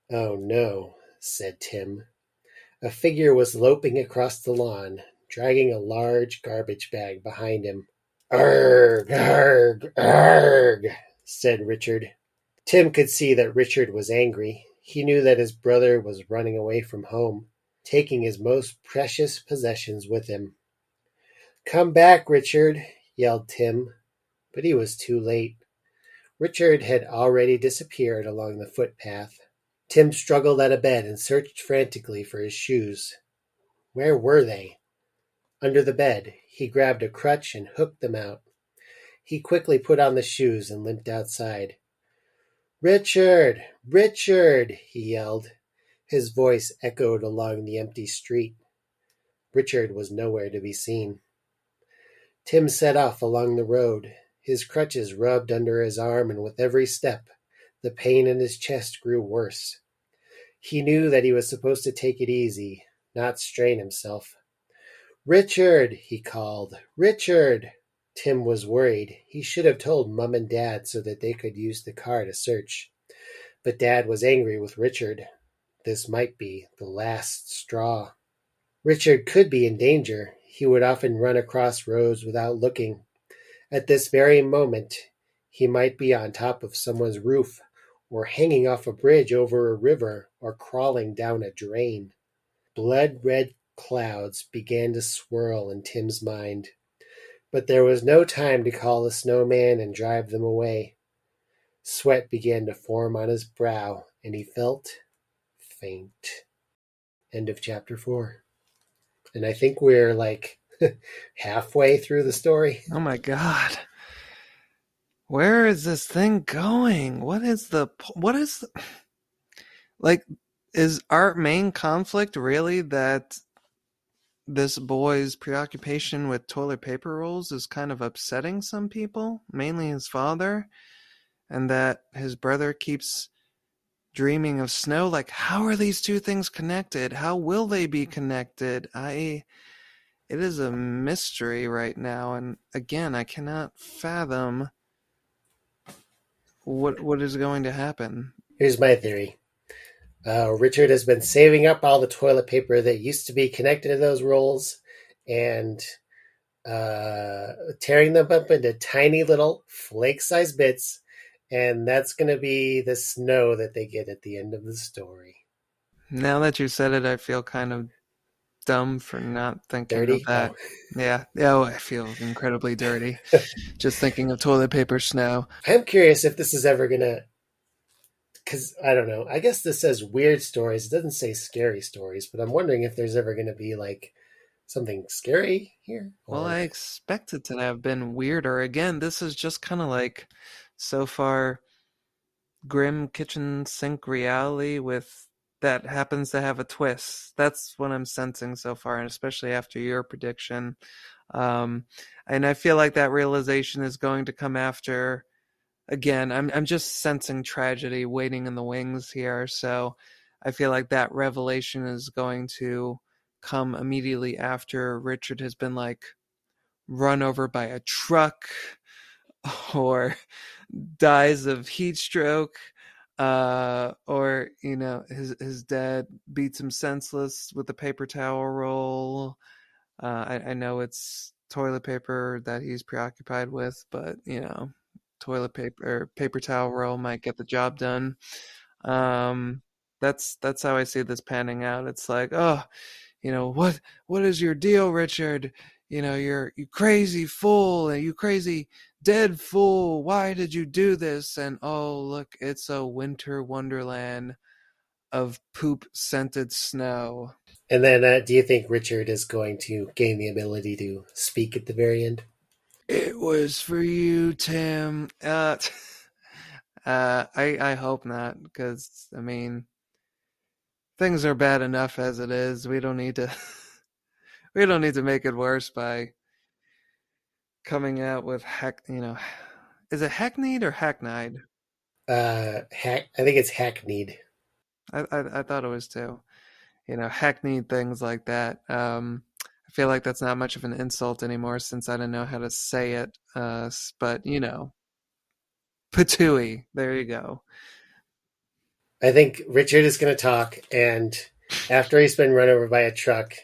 "Oh, no," said Tim. A figure was loping across the lawn, dragging a large garbage bag behind him. "Arg, arg, arg," said Richard. Tim could see that Richard was angry. He knew that his brother was running away from home, taking his most precious possessions with him. "Come back, Richard!" yelled Tim but he was too late. Richard had already disappeared along the footpath. Tim struggled out of bed and searched frantically for his shoes. Where were they? Under the bed, he grabbed a crutch and hooked them out. He quickly put on the shoes and limped outside. Richard! Richard! he yelled. His voice echoed along the empty street. Richard was nowhere to be seen. Tim set off along the road. His crutches rubbed under his arm, and with every step the pain in his chest grew worse. He knew that he was supposed to take it easy, not strain himself. Richard, he called. Richard! Tim was worried. He should have told Mum and Dad so that they could use the car to search. But Dad was angry with Richard. This might be the last straw. Richard could be in danger. He would often run across roads without looking. At this very moment he might be on top of someone's roof, or hanging off a bridge over a river, or crawling down a drain. Blood-red clouds began to swirl in Tim's mind, but there was no time to call the snowman and drive them away. Sweat began to form on his brow, and he felt faint. End of chapter four. And I think we're like halfway through the story. Oh my god. Where is this thing going? What is the what is the, like is our main conflict really that this boy's preoccupation with toilet paper rolls is kind of upsetting some people, mainly his father, and that his brother keeps dreaming of snow like how are these two things connected? How will they be connected? I it is a mystery right now, and again, I cannot fathom what what is going to happen. Here's my theory. Uh, Richard has been saving up all the toilet paper that used to be connected to those rolls and uh, tearing them up into tiny little flake-sized bits, and that's going to be the snow that they get at the end of the story. Now that you said it, I feel kind of dumb for not thinking Dirty? of that. Oh. Yeah. Oh, I feel incredibly dirty just thinking of toilet paper snow. I'm curious if this is ever gonna. Because I don't know. I guess this says weird stories. It doesn't say scary stories, but I'm wondering if there's ever gonna be like something scary here. Well, or- I expect it to have been weirder. Again, this is just kind of like so far grim kitchen sink reality with that happens to have a twist. That's what I'm sensing so far, and especially after your prediction. Um, and I feel like that realization is going to come after. Again, I'm I'm just sensing tragedy waiting in the wings here. So I feel like that revelation is going to come immediately after Richard has been like run over by a truck or dies of heat stroke uh or you know his his dad beats him senseless with a paper towel roll. Uh I, I know it's toilet paper that he's preoccupied with but you know toilet paper or paper towel roll might get the job done. Um that's that's how i see this panning out. It's like oh you know what what is your deal richard you know you're you crazy fool and you crazy dead fool why did you do this? And oh look it's a winter wonderland of poop scented snow. And then, uh, do you think Richard is going to gain the ability to speak at the very end? it was for you tim. Uh, uh i i hope not because i mean things are bad enough as it is. We don't need to we don't need to make it worse by coming out with heck you know is it hackneyed or hackneyed Uh, hack. I think it's hackneyed. I, I I thought it was too. You know, hackneyed things like that. Um, I feel like that's not much of an insult anymore since I don't know how to say it. Uh, but you know, patooey. There you go. I think Richard is going to talk, and after he's been run over by a truck,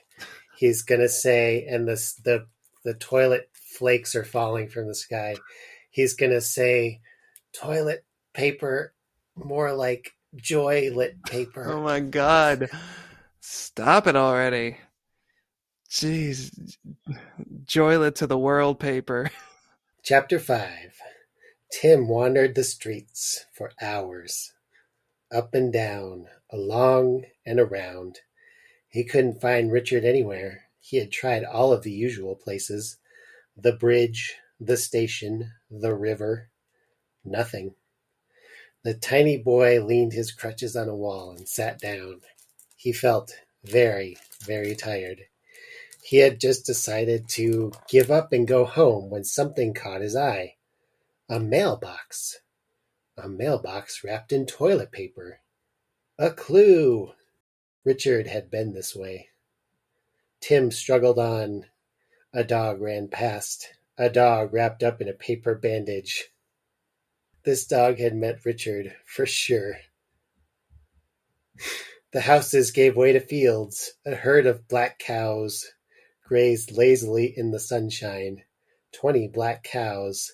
he's going to say, and this the the toilet flakes are falling from the sky. He's going to say, "Toilet paper, more like joy lit paper." Oh my God! Stop it already. Jeez, joylet to the world paper. Chapter 5 Tim wandered the streets for hours, up and down, along and around. He couldn't find Richard anywhere. He had tried all of the usual places the bridge, the station, the river. Nothing. The tiny boy leaned his crutches on a wall and sat down. He felt very, very tired. He had just decided to give up and go home when something caught his eye. A mailbox. A mailbox wrapped in toilet paper. A clue. Richard had been this way. Tim struggled on. A dog ran past. A dog wrapped up in a paper bandage. This dog had met Richard, for sure. The houses gave way to fields. A herd of black cows grazed lazily in the sunshine. Twenty black cows.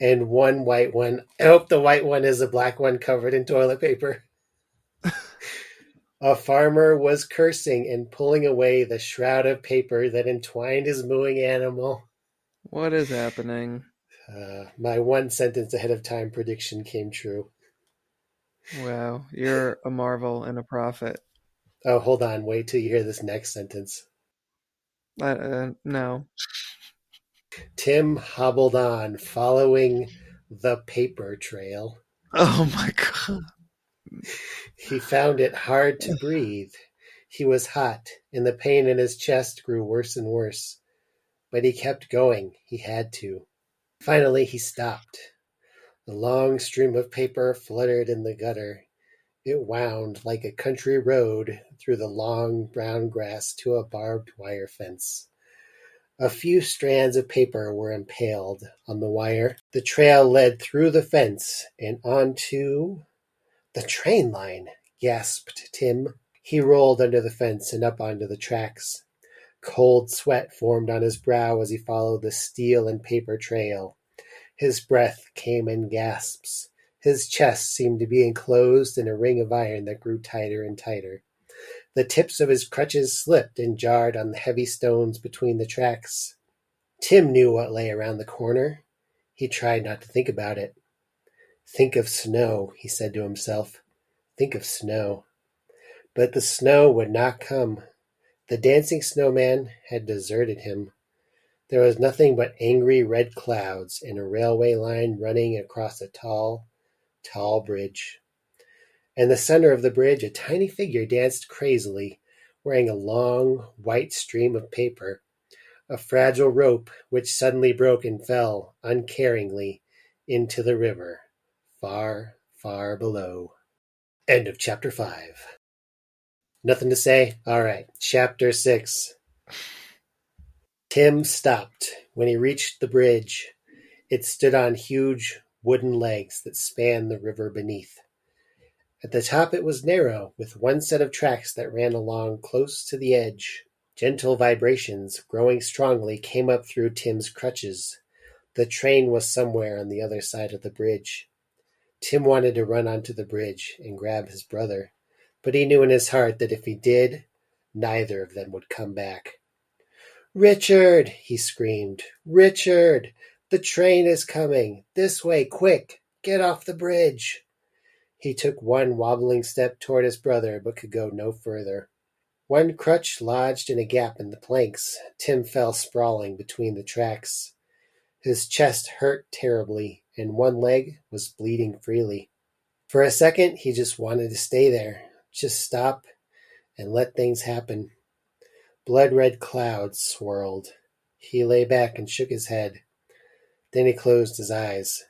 And one white one. I hope the white one is a black one covered in toilet paper. A farmer was cursing and pulling away the shroud of paper that entwined his mooing animal. What is happening? Uh, my one sentence ahead of time prediction came true. Wow, you're a marvel and a prophet. Oh, hold on. Wait till you hear this next sentence. Uh, uh, no. Tim hobbled on, following the paper trail. Oh my God. He found it hard to breathe. He was hot, and the pain in his chest grew worse and worse. But he kept going. He had to. Finally, he stopped. The long stream of paper fluttered in the gutter. It wound like a country road through the long brown grass to a barbed wire fence. A few strands of paper were impaled on the wire. The trail led through the fence and onto the train line, gasped Tim. He rolled under the fence and up onto the tracks. Cold sweat formed on his brow as he followed the steel and paper trail. His breath came in gasps. His chest seemed to be enclosed in a ring of iron that grew tighter and tighter. The tips of his crutches slipped and jarred on the heavy stones between the tracks. Tim knew what lay around the corner. He tried not to think about it. Think of snow, he said to himself. Think of snow. But the snow would not come. The dancing snowman had deserted him. There was nothing but angry red clouds and a railway line running across a tall, tall bridge. In the center of the bridge a tiny figure danced crazily, wearing a long, white stream of paper, a fragile rope which suddenly broke and fell, uncaringly, into the river, far, far below. End of chapter 5. Nothing to say? Alright, chapter 6. Tim stopped when he reached the bridge. It stood on huge wooden legs that spanned the river beneath. At the top it was narrow, with one set of tracks that ran along close to the edge. Gentle vibrations, growing strongly, came up through Tim's crutches. The train was somewhere on the other side of the bridge. Tim wanted to run onto the bridge and grab his brother, but he knew in his heart that if he did, neither of them would come back. Richard! he screamed. Richard! The train is coming! This way, quick! Get off the bridge! He took one wobbling step toward his brother, but could go no further. One crutch lodged in a gap in the planks. Tim fell sprawling between the tracks. His chest hurt terribly, and one leg was bleeding freely. For a second, he just wanted to stay there, just stop and let things happen. Blood red clouds swirled. He lay back and shook his head. Then he closed his eyes.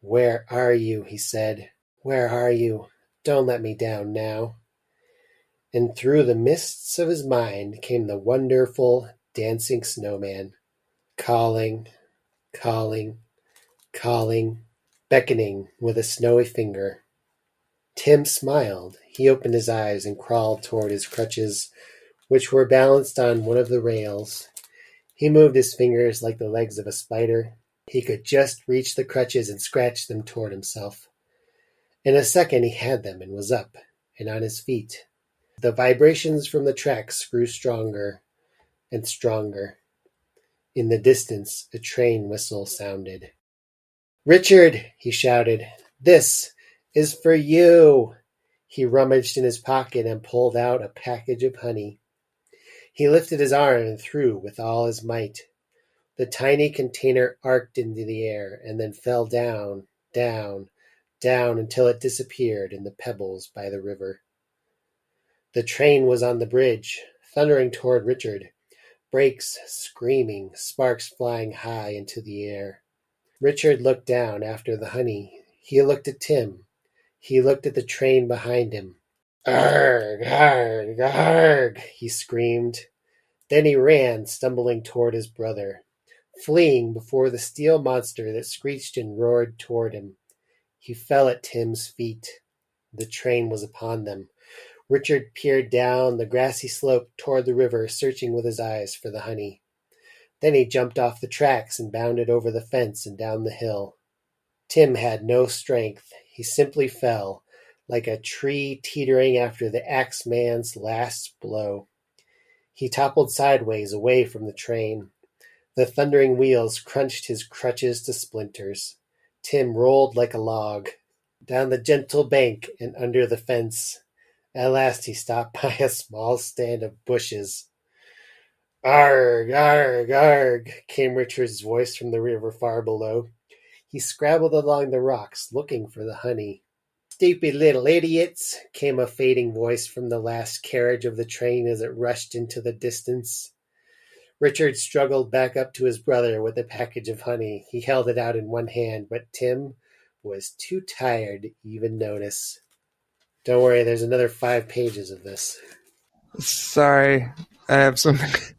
Where are you? he said. Where are you? Don't let me down now. And through the mists of his mind came the wonderful dancing snowman, calling, calling, calling, beckoning with a snowy finger. Tim smiled. He opened his eyes and crawled toward his crutches, which were balanced on one of the rails. He moved his fingers like the legs of a spider. He could just reach the crutches and scratch them toward himself. In a second he had them and was up, and on his feet. The vibrations from the tracks grew stronger and stronger. In the distance a train whistle sounded. Richard, he shouted, this is for you. He rummaged in his pocket and pulled out a package of honey. He lifted his arm and threw with all his might. The tiny container arced into the air and then fell down, down, down until it disappeared in the pebbles by the river. The train was on the bridge, thundering toward Richard, brakes screaming, sparks flying high into the air. Richard looked down after the honey. He looked at Tim. He looked at the train behind him. Arg, arg, arg, he screamed. Then he ran, stumbling toward his brother, fleeing before the steel monster that screeched and roared toward him. He fell at Tim's feet. The train was upon them. Richard peered down the grassy slope toward the river, searching with his eyes for the honey. Then he jumped off the tracks and bounded over the fence and down the hill. Tim had no strength. He simply fell, like a tree teetering after the axeman's last blow. He toppled sideways away from the train. The thundering wheels crunched his crutches to splinters. Tim rolled like a log, down the gentle bank and under the fence. At last he stopped by a small stand of bushes. Arg, arg, arg, came Richard's voice from the river far below. He scrabbled along the rocks, looking for the honey. Stupid little idiots, came a fading voice from the last carriage of the train as it rushed into the distance. Richard struggled back up to his brother with a package of honey. He held it out in one hand, but Tim was too tired to even notice. Don't worry, there's another five pages of this. Sorry, I have something.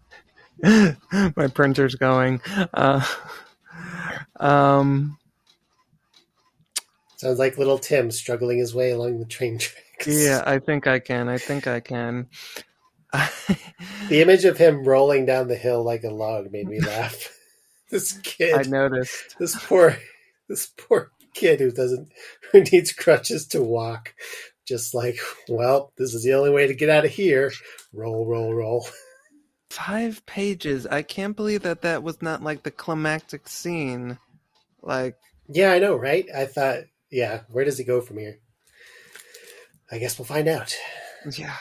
My printer's going. Uh, um, Sounds like little Tim struggling his way along the train tracks. yeah, I think I can. I think I can. The image of him rolling down the hill like a log made me laugh. this kid, I noticed. this poor, this poor kid who doesn't, who needs crutches to walk, just like, well, this is the only way to get out of here. Roll, roll, roll. Five pages. I can't believe that that was not like the climactic scene. Like, Yeah, I know, right? I thought, yeah, where does it go from here? I guess we'll find out. yeah.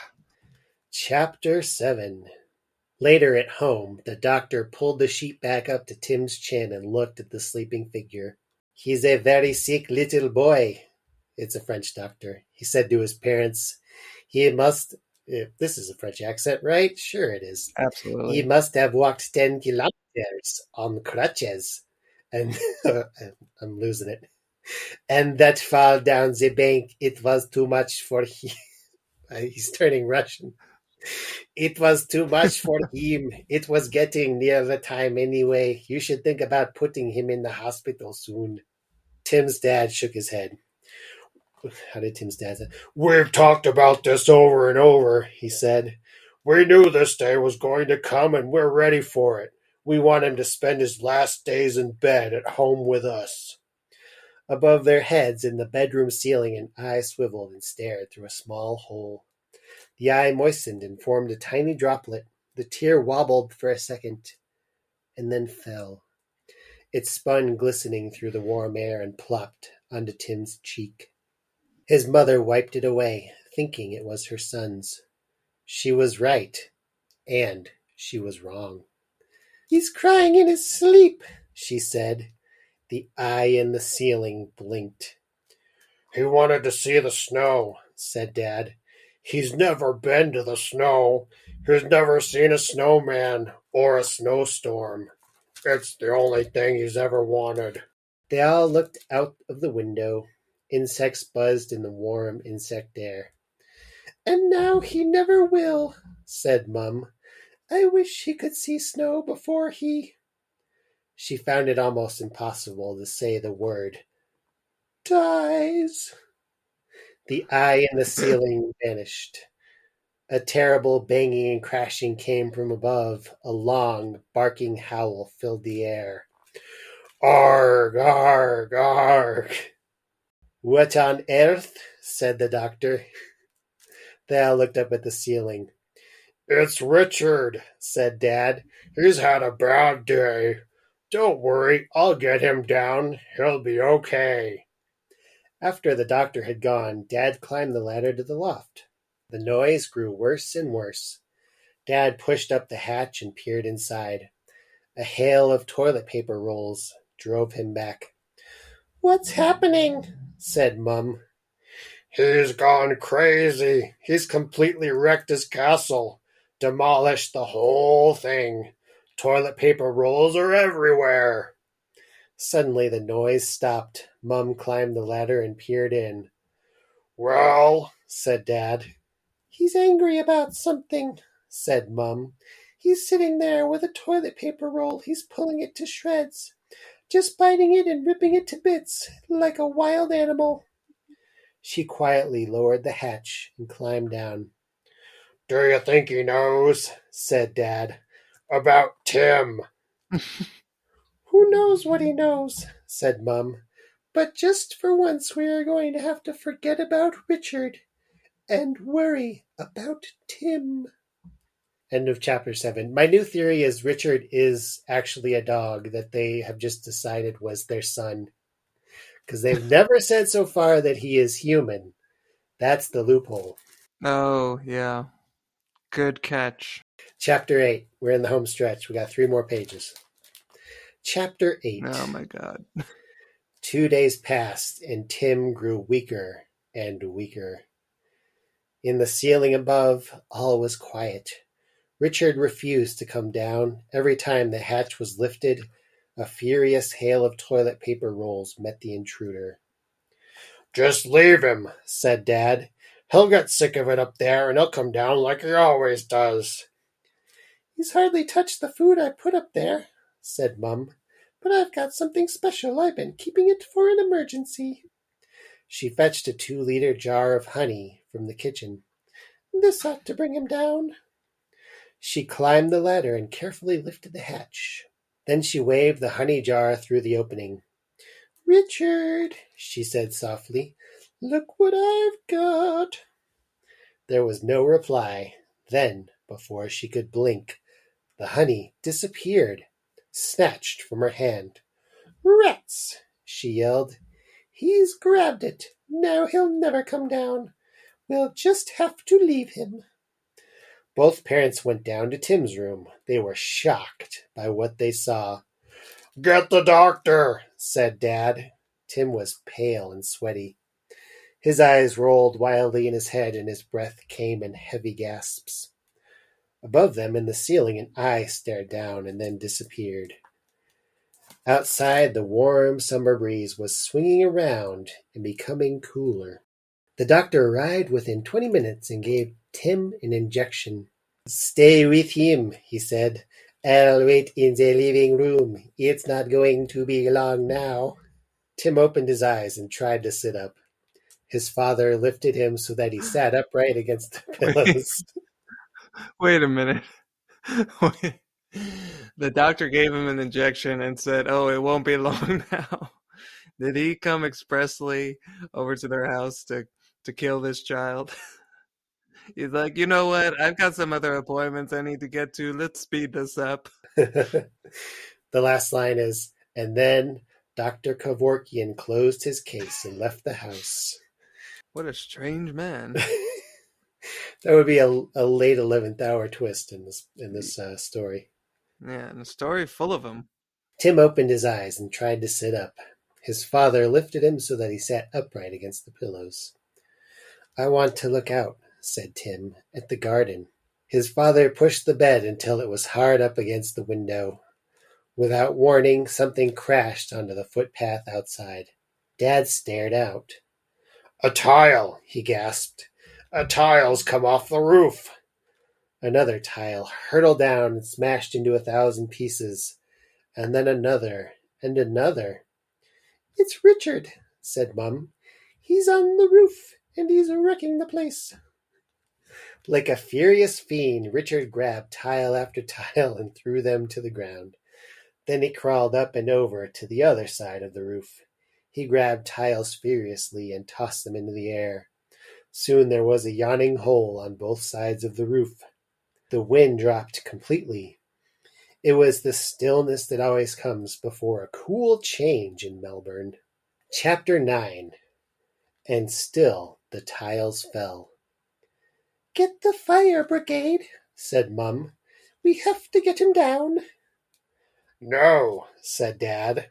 Chapter 7 Later at home, the doctor pulled the sheet back up to Tim's chin and looked at the sleeping figure. He's a very sick little boy. It's a French doctor. He said to his parents, He must. Eh, This is a French accent, right? Sure, it is. Absolutely. He must have walked 10 kilometers on crutches. And I'm losing it. And that fall down the bank, it was too much for him. He's turning Russian. It was too much for him. It was getting near the time anyway. You should think about putting him in the hospital soon. Tim's dad shook his head. How did Tim's dad say? We've talked about this over and over, he said. We knew this day was going to come and we're ready for it. We want him to spend his last days in bed at home with us. Above their heads in the bedroom ceiling, an eye swiveled and stared through a small hole. The eye moistened and formed a tiny droplet. The tear wobbled for a second and then fell. It spun glistening through the warm air and plopped onto Tim's cheek. His mother wiped it away, thinking it was her son's. She was right, and she was wrong. He's crying in his sleep, she said. The eye in the ceiling blinked. He wanted to see the snow, said Dad. He's never been to the snow. He's never seen a snowman or a snowstorm. It's the only thing he's ever wanted. They all looked out of the window. Insects buzzed in the warm insect air. And now he never will, said Mum. I wish he could see snow before he. She found it almost impossible to say the word. Dies. The eye in the ceiling vanished. A terrible banging and crashing came from above. A long, barking howl filled the air. Arg, arg, arg. What on earth? said the doctor. They all looked up at the ceiling. It's Richard, said Dad. He's had a bad day. Don't worry, I'll get him down. He'll be okay. After the doctor had gone, Dad climbed the ladder to the loft. The noise grew worse and worse. Dad pushed up the hatch and peered inside. A hail of toilet paper rolls drove him back. What's happening? said Mum. He's gone crazy. He's completely wrecked his castle, demolished the whole thing. Toilet paper rolls are everywhere. Suddenly the noise stopped. Mum climbed the ladder and peered in. Well, said Dad. He's angry about something, said Mum. He's sitting there with a toilet paper roll. He's pulling it to shreds, just biting it and ripping it to bits, like a wild animal. She quietly lowered the hatch and climbed down. Do you think he knows? said Dad. About Tim. Who knows what he knows? said Mum. But just for once we are going to have to forget about Richard and worry about Tim. End of chapter seven. My new theory is Richard is actually a dog that they have just decided was their son. Because they've never said so far that he is human. That's the loophole. Oh, yeah. Good catch. Chapter 8. We're in the home stretch. We got three more pages. Chapter 8. Oh my god. Two days passed, and Tim grew weaker and weaker. In the ceiling above, all was quiet. Richard refused to come down. Every time the hatch was lifted, a furious hail of toilet paper rolls met the intruder. Just leave him, said Dad. He'll get sick of it up there, and he'll come down like he always does. He's hardly touched the food I put up there, said Mum. But I've got something special. I've been keeping it for an emergency. She fetched a two liter jar of honey from the kitchen. This ought to bring him down. She climbed the ladder and carefully lifted the hatch. Then she waved the honey jar through the opening. Richard, she said softly, Look what I've got. There was no reply. Then, before she could blink, the honey disappeared, snatched from her hand. Rats! she yelled. He's grabbed it. Now he'll never come down. We'll just have to leave him. Both parents went down to Tim's room. They were shocked by what they saw. Get the doctor, said Dad. Tim was pale and sweaty. His eyes rolled wildly in his head, and his breath came in heavy gasps. Above them, in the ceiling, an eye stared down and then disappeared. Outside, the warm summer breeze was swinging around and becoming cooler. The doctor arrived within twenty minutes and gave Tim an injection. Stay with him, he said. I'll wait in the living room. It's not going to be long now. Tim opened his eyes and tried to sit up. His father lifted him so that he sat upright against the pillows. Wait a minute. Wait. The doctor gave him an injection and said, "Oh, it won't be long now." Did he come expressly over to their house to to kill this child? He's like, you know what? I've got some other appointments I need to get to. Let's speed this up. the last line is, and then Dr. Kevorkian closed his case and left the house. What a strange man. that would be a, a late eleventh hour twist in this in this uh, story. Yeah, and a story full of them. Tim opened his eyes and tried to sit up. His father lifted him so that he sat upright against the pillows. I want to look out, said Tim, at the garden. His father pushed the bed until it was hard up against the window. Without warning, something crashed onto the footpath outside. Dad stared out. A tile, he gasped. A tile's come off the roof. Another tile hurtled down and smashed into a thousand pieces, and then another, and another. It's Richard, said Mum. He's on the roof, and he's wrecking the place. Like a furious fiend, Richard grabbed tile after tile and threw them to the ground. Then he crawled up and over to the other side of the roof. He grabbed tiles furiously and tossed them into the air. Soon there was a yawning hole on both sides of the roof. The wind dropped completely. It was the stillness that always comes before a cool change in Melbourne. Chapter 9 And still the tiles fell. Get the fire brigade, said Mum. We have to get him down. No, said Dad.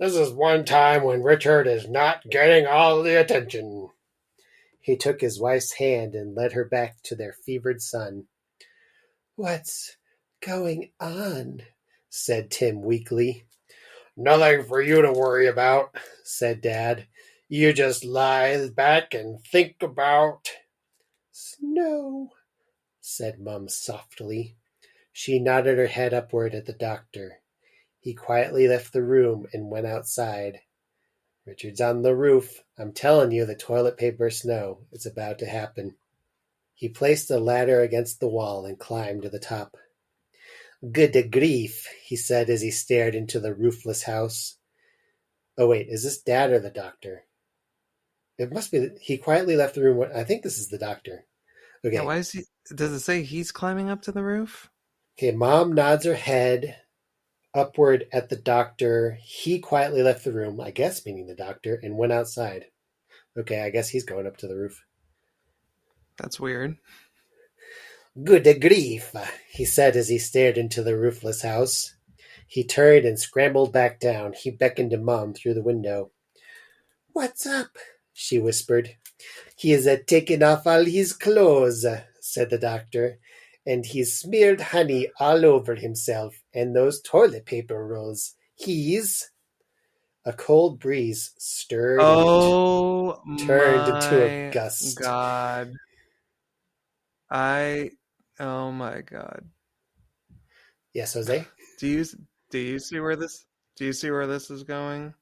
This is one time when Richard is not getting all the attention. He took his wife's hand and led her back to their fevered son. What's going on? said Tim weakly. Nothing for you to worry about, said Dad. You just lie back and think about. Snow, said Mum softly. She nodded her head upward at the doctor. He quietly left the room and went outside. Richard's on the roof. I'm telling you, the toilet paper snow. It's about to happen. He placed a ladder against the wall and climbed to the top. Good grief, he said as he stared into the roofless house. Oh, wait, is this Dad or the doctor? It must be. He quietly left the room. I think this is the doctor. Okay. Yeah, why is he? Does it say he's climbing up to the roof? Okay, mom nods her head upward at the doctor. He quietly left the room, I guess, meaning the doctor, and went outside. Okay, I guess he's going up to the roof. That's weird. Good grief, he said as he stared into the roofless house. He turned and scrambled back down. He beckoned to Mom through the window. What's up? she whispered. He is a taking off all his clothes, said the doctor, and he's smeared honey all over himself and those toilet paper rolls. He's a cold breeze stirred oh, turned into a gust. God. I oh my god. Yes, Jose. Do you do you see where this do you see where this is going?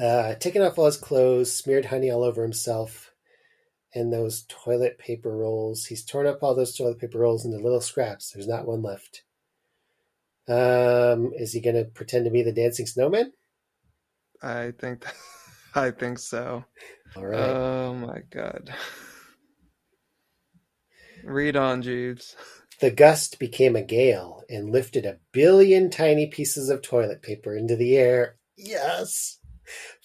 Uh, taking off all his clothes, smeared honey all over himself, and those toilet paper rolls. He's torn up all those toilet paper rolls into little scraps. There's not one left. Um, is he going to pretend to be the dancing snowman? I think. That, I think so. All right. Oh my god. Read on, Jeeves. the gust became a gale and lifted a billion tiny pieces of toilet paper into the air. Yes.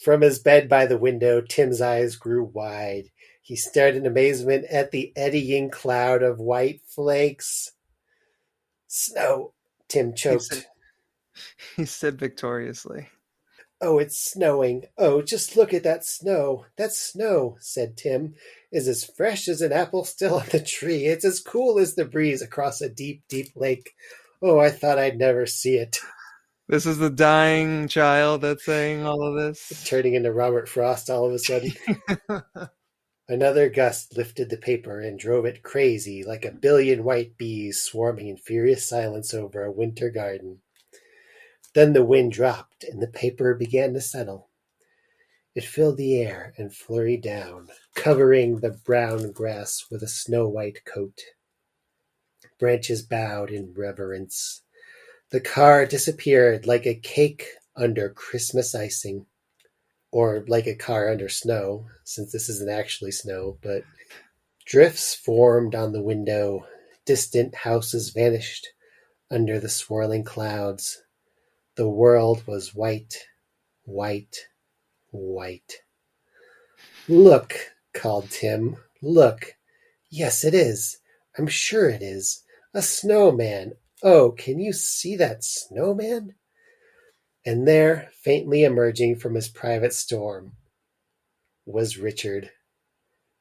From his bed by the window, Tim's eyes grew wide. He stared in amazement at the eddying cloud of white flakes. Snow, Tim He choked. said, he said victoriously. Oh, it's snowing. Oh, just look at that snow. That snow, said Tim, is as fresh as an apple still on the tree. It's as cool as the breeze across a deep, deep lake. Oh, I thought I'd never see it. This is the dying child that's saying all of this. Turning into Robert Frost all of a sudden. Another gust lifted the paper and drove it crazy like a billion white bees swarming in furious silence over a winter garden. Then the wind dropped and the paper began to settle. It filled the air and flurried down, covering the brown grass with a snow white coat. Branches bowed in reverence. The car disappeared like a cake under Christmas icing or like a car under snow, since this isn't actually snow, but drifts formed on the window. Distant houses vanished under the swirling clouds. The world was white, white, white. Look, called Tim. Look. Yes, it is. I'm sure it is. A snowman. Oh, can you see that snowman? And there, faintly emerging from his private storm, was Richard.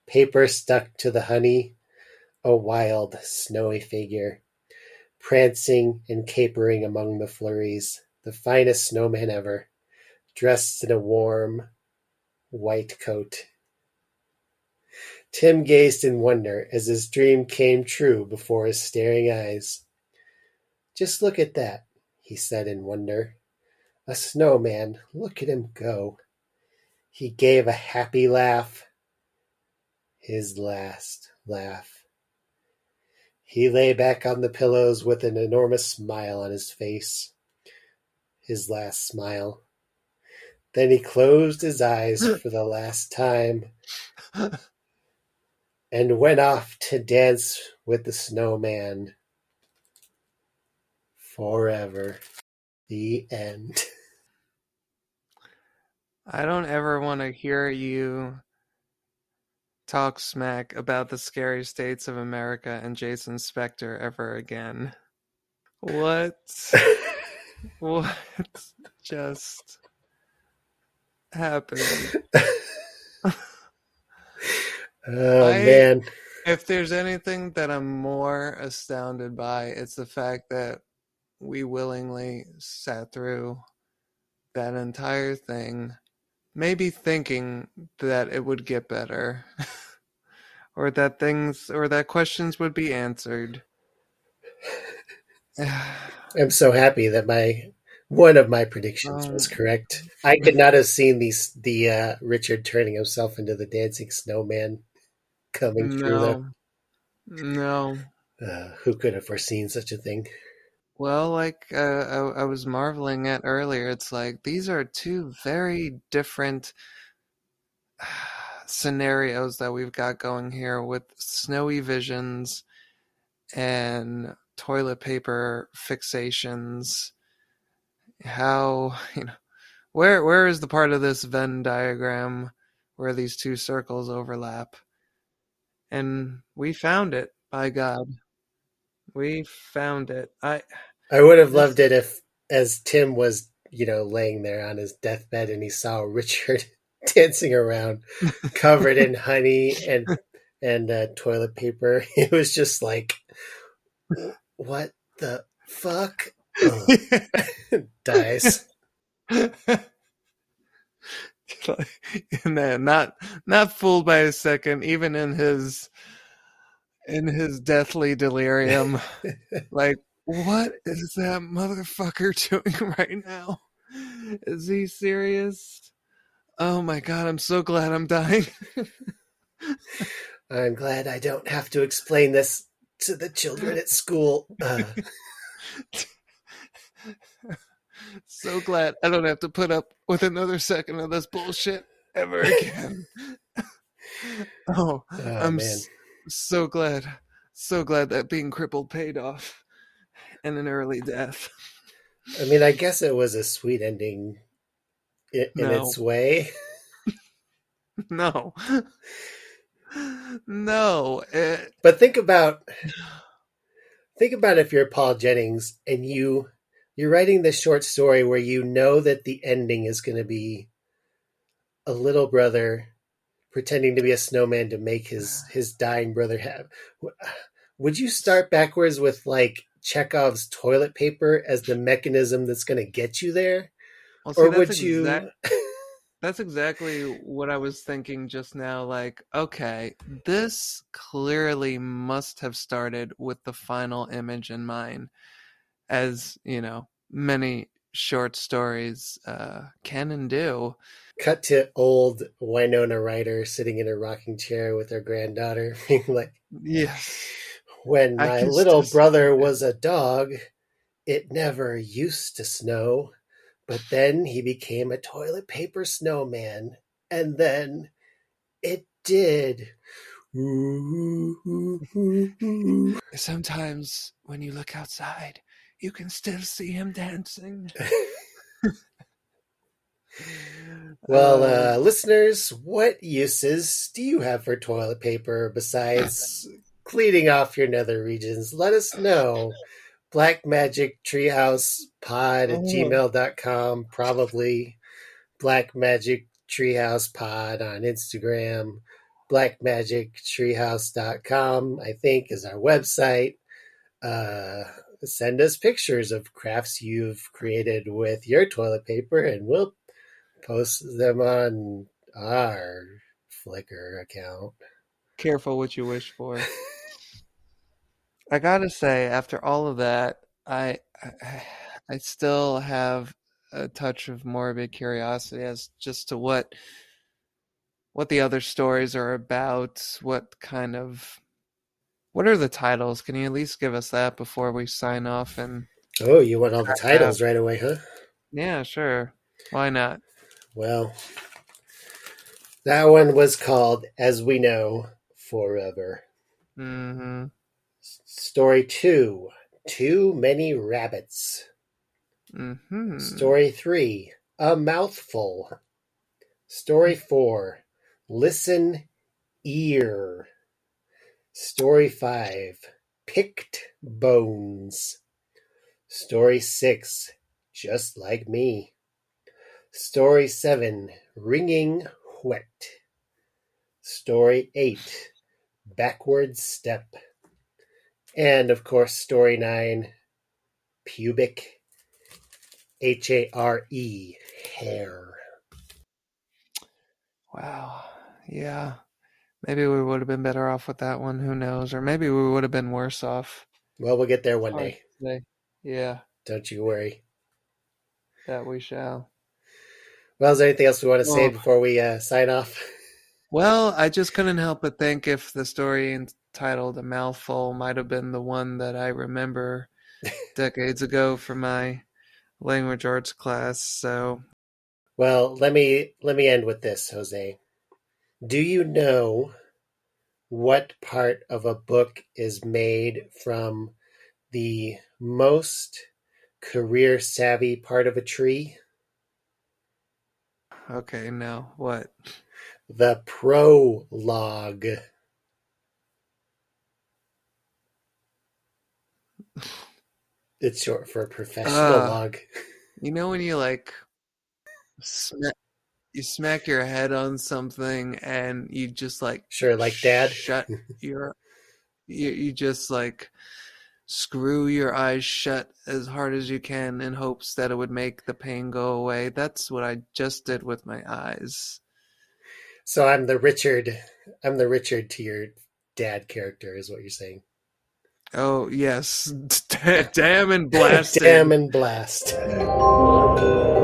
Paper stuck to the honey, a wild, snowy figure, prancing and capering among the flurries, the finest snowman ever, dressed in a warm, white coat. Tim gazed in wonder as his dream came true before his staring eyes. Just look at that, he said in wonder. A snowman, look at him go. He gave a happy laugh. His last laugh. He lay back on the pillows with an enormous smile on his face. His last smile. Then he closed his eyes for the last time and went off to dance with the snowman. Forever. The end. I don't ever want to hear you talk smack about the scary states of America and Jason Spector ever again. What? what just happened? Oh I- man. If there's anything that I'm more astounded by, it's the fact that we willingly sat through that entire thing, maybe thinking that it would get better, or that things, or that questions would be answered. I'm so happy that my one of my predictions was Um, correct. I could not have seen these the uh, Richard turning himself into the dancing snowman coming through no, no. uh, who could have foreseen such a thing? Well, like uh, I, I was marveling at earlier, it's like these are two very different scenarios that we've got going here with snowy visions and toilet paper fixations. How, you know, where where is the part of this Venn diagram where these two circles overlap? And we found it, by God. We found it. I I would have loved it if, as Tim was, you know, laying there on his deathbed and he saw Richard dancing around, covered in honey and and uh, toilet paper. It was just like, what the fuck? Ugh. Dies. and not not fooled by a second, even in his in his deathly delirium. like, what is that motherfucker doing right now? Is he serious? Oh my god, I'm so glad I'm dying. I'm glad I don't have to explain this to the children at school. Uh, so glad I don't have to put up with another second of this bullshit. ever again. oh, Oh, I'm man. So glad, so glad that being crippled paid off and an early death. I mean, I guess it was a sweet ending in, in No. its way. No, no. It, But think about think about if you're Paul Jennings and you you're writing this short story where you know that the ending is going to be a little brother pretending to be a snowman to make his his dying brother have would you start backwards with like Chekhov's toilet paper as the mechanism that's going to get you there well, see, or would you exact- That's exactly what I was thinking just now. Like, okay, this clearly must have started with the final image in mind, as you know, many short stories uh, can and do. cut to old Winona Ryder sitting in a rocking chair with her granddaughter being like Yes. When I my little brother was a dog, it never used to snow, but then he became a toilet paper snowman, and then it did. Sometimes when you look outside, you can still see him dancing. Well, Uh, uh, listeners, what uses do you have for toilet paper besides cleaning off your nether regions? Let us know. Black Magic Treehouse Pod at Oh. gmail.com, probably Black Magic Treehouse Pod on Instagram. Blackmagictreehouse.com, I think, is our website. Uh, send us pictures of crafts you've created with your toilet paper, and we'll post them on our Flickr account. careful what you wish for. I gotta say, after all of that, I, I still have a touch of morbid curiosity as just to what what the other stories are about. What kind of what are the titles? Can you at least give us that before we sign off? And Oh, you want all the titles right away, huh? yeah, sure, why not? Well, that one was called As We Know Forever. hmm Story two Too Many Rabbits. hmm Story three A Mouthful. Story four Listen Ear. Story five Picked Bones. Story six Just Like Me. Story 7 Wringing Wet. Story 8 Backward Step. And of course, Story 9 Pubic H A R E Hair. Wow. Yeah. Maybe we would have been better off with that one. Who knows? Or maybe we would have been worse off. Well, we'll get there one day. Yeah, Don't you worry. that we shall. Well, is there anything else we want to say Oh. before we uh, sign off? Well, I just couldn't help but think if the story entitled A Mouthful might have been the one that I remember decades ago from my language arts class. So, Well, let me let me end with this, Jose. Do you know what part of a book is made from the most career savvy part of a tree? okay, now what? The prologue. It's short for professional Ah. log. You know when you like you smack your head on something and you just like Sure, like dad. shut your you, you just like screw your eyes shut as hard as you can in hopes that it would make the pain go away. That's what I just did with my eyes. So I'm the Richard. I'm the Richard to your dad character, is what you're saying. Oh yes, damn and blast. Damn and blast.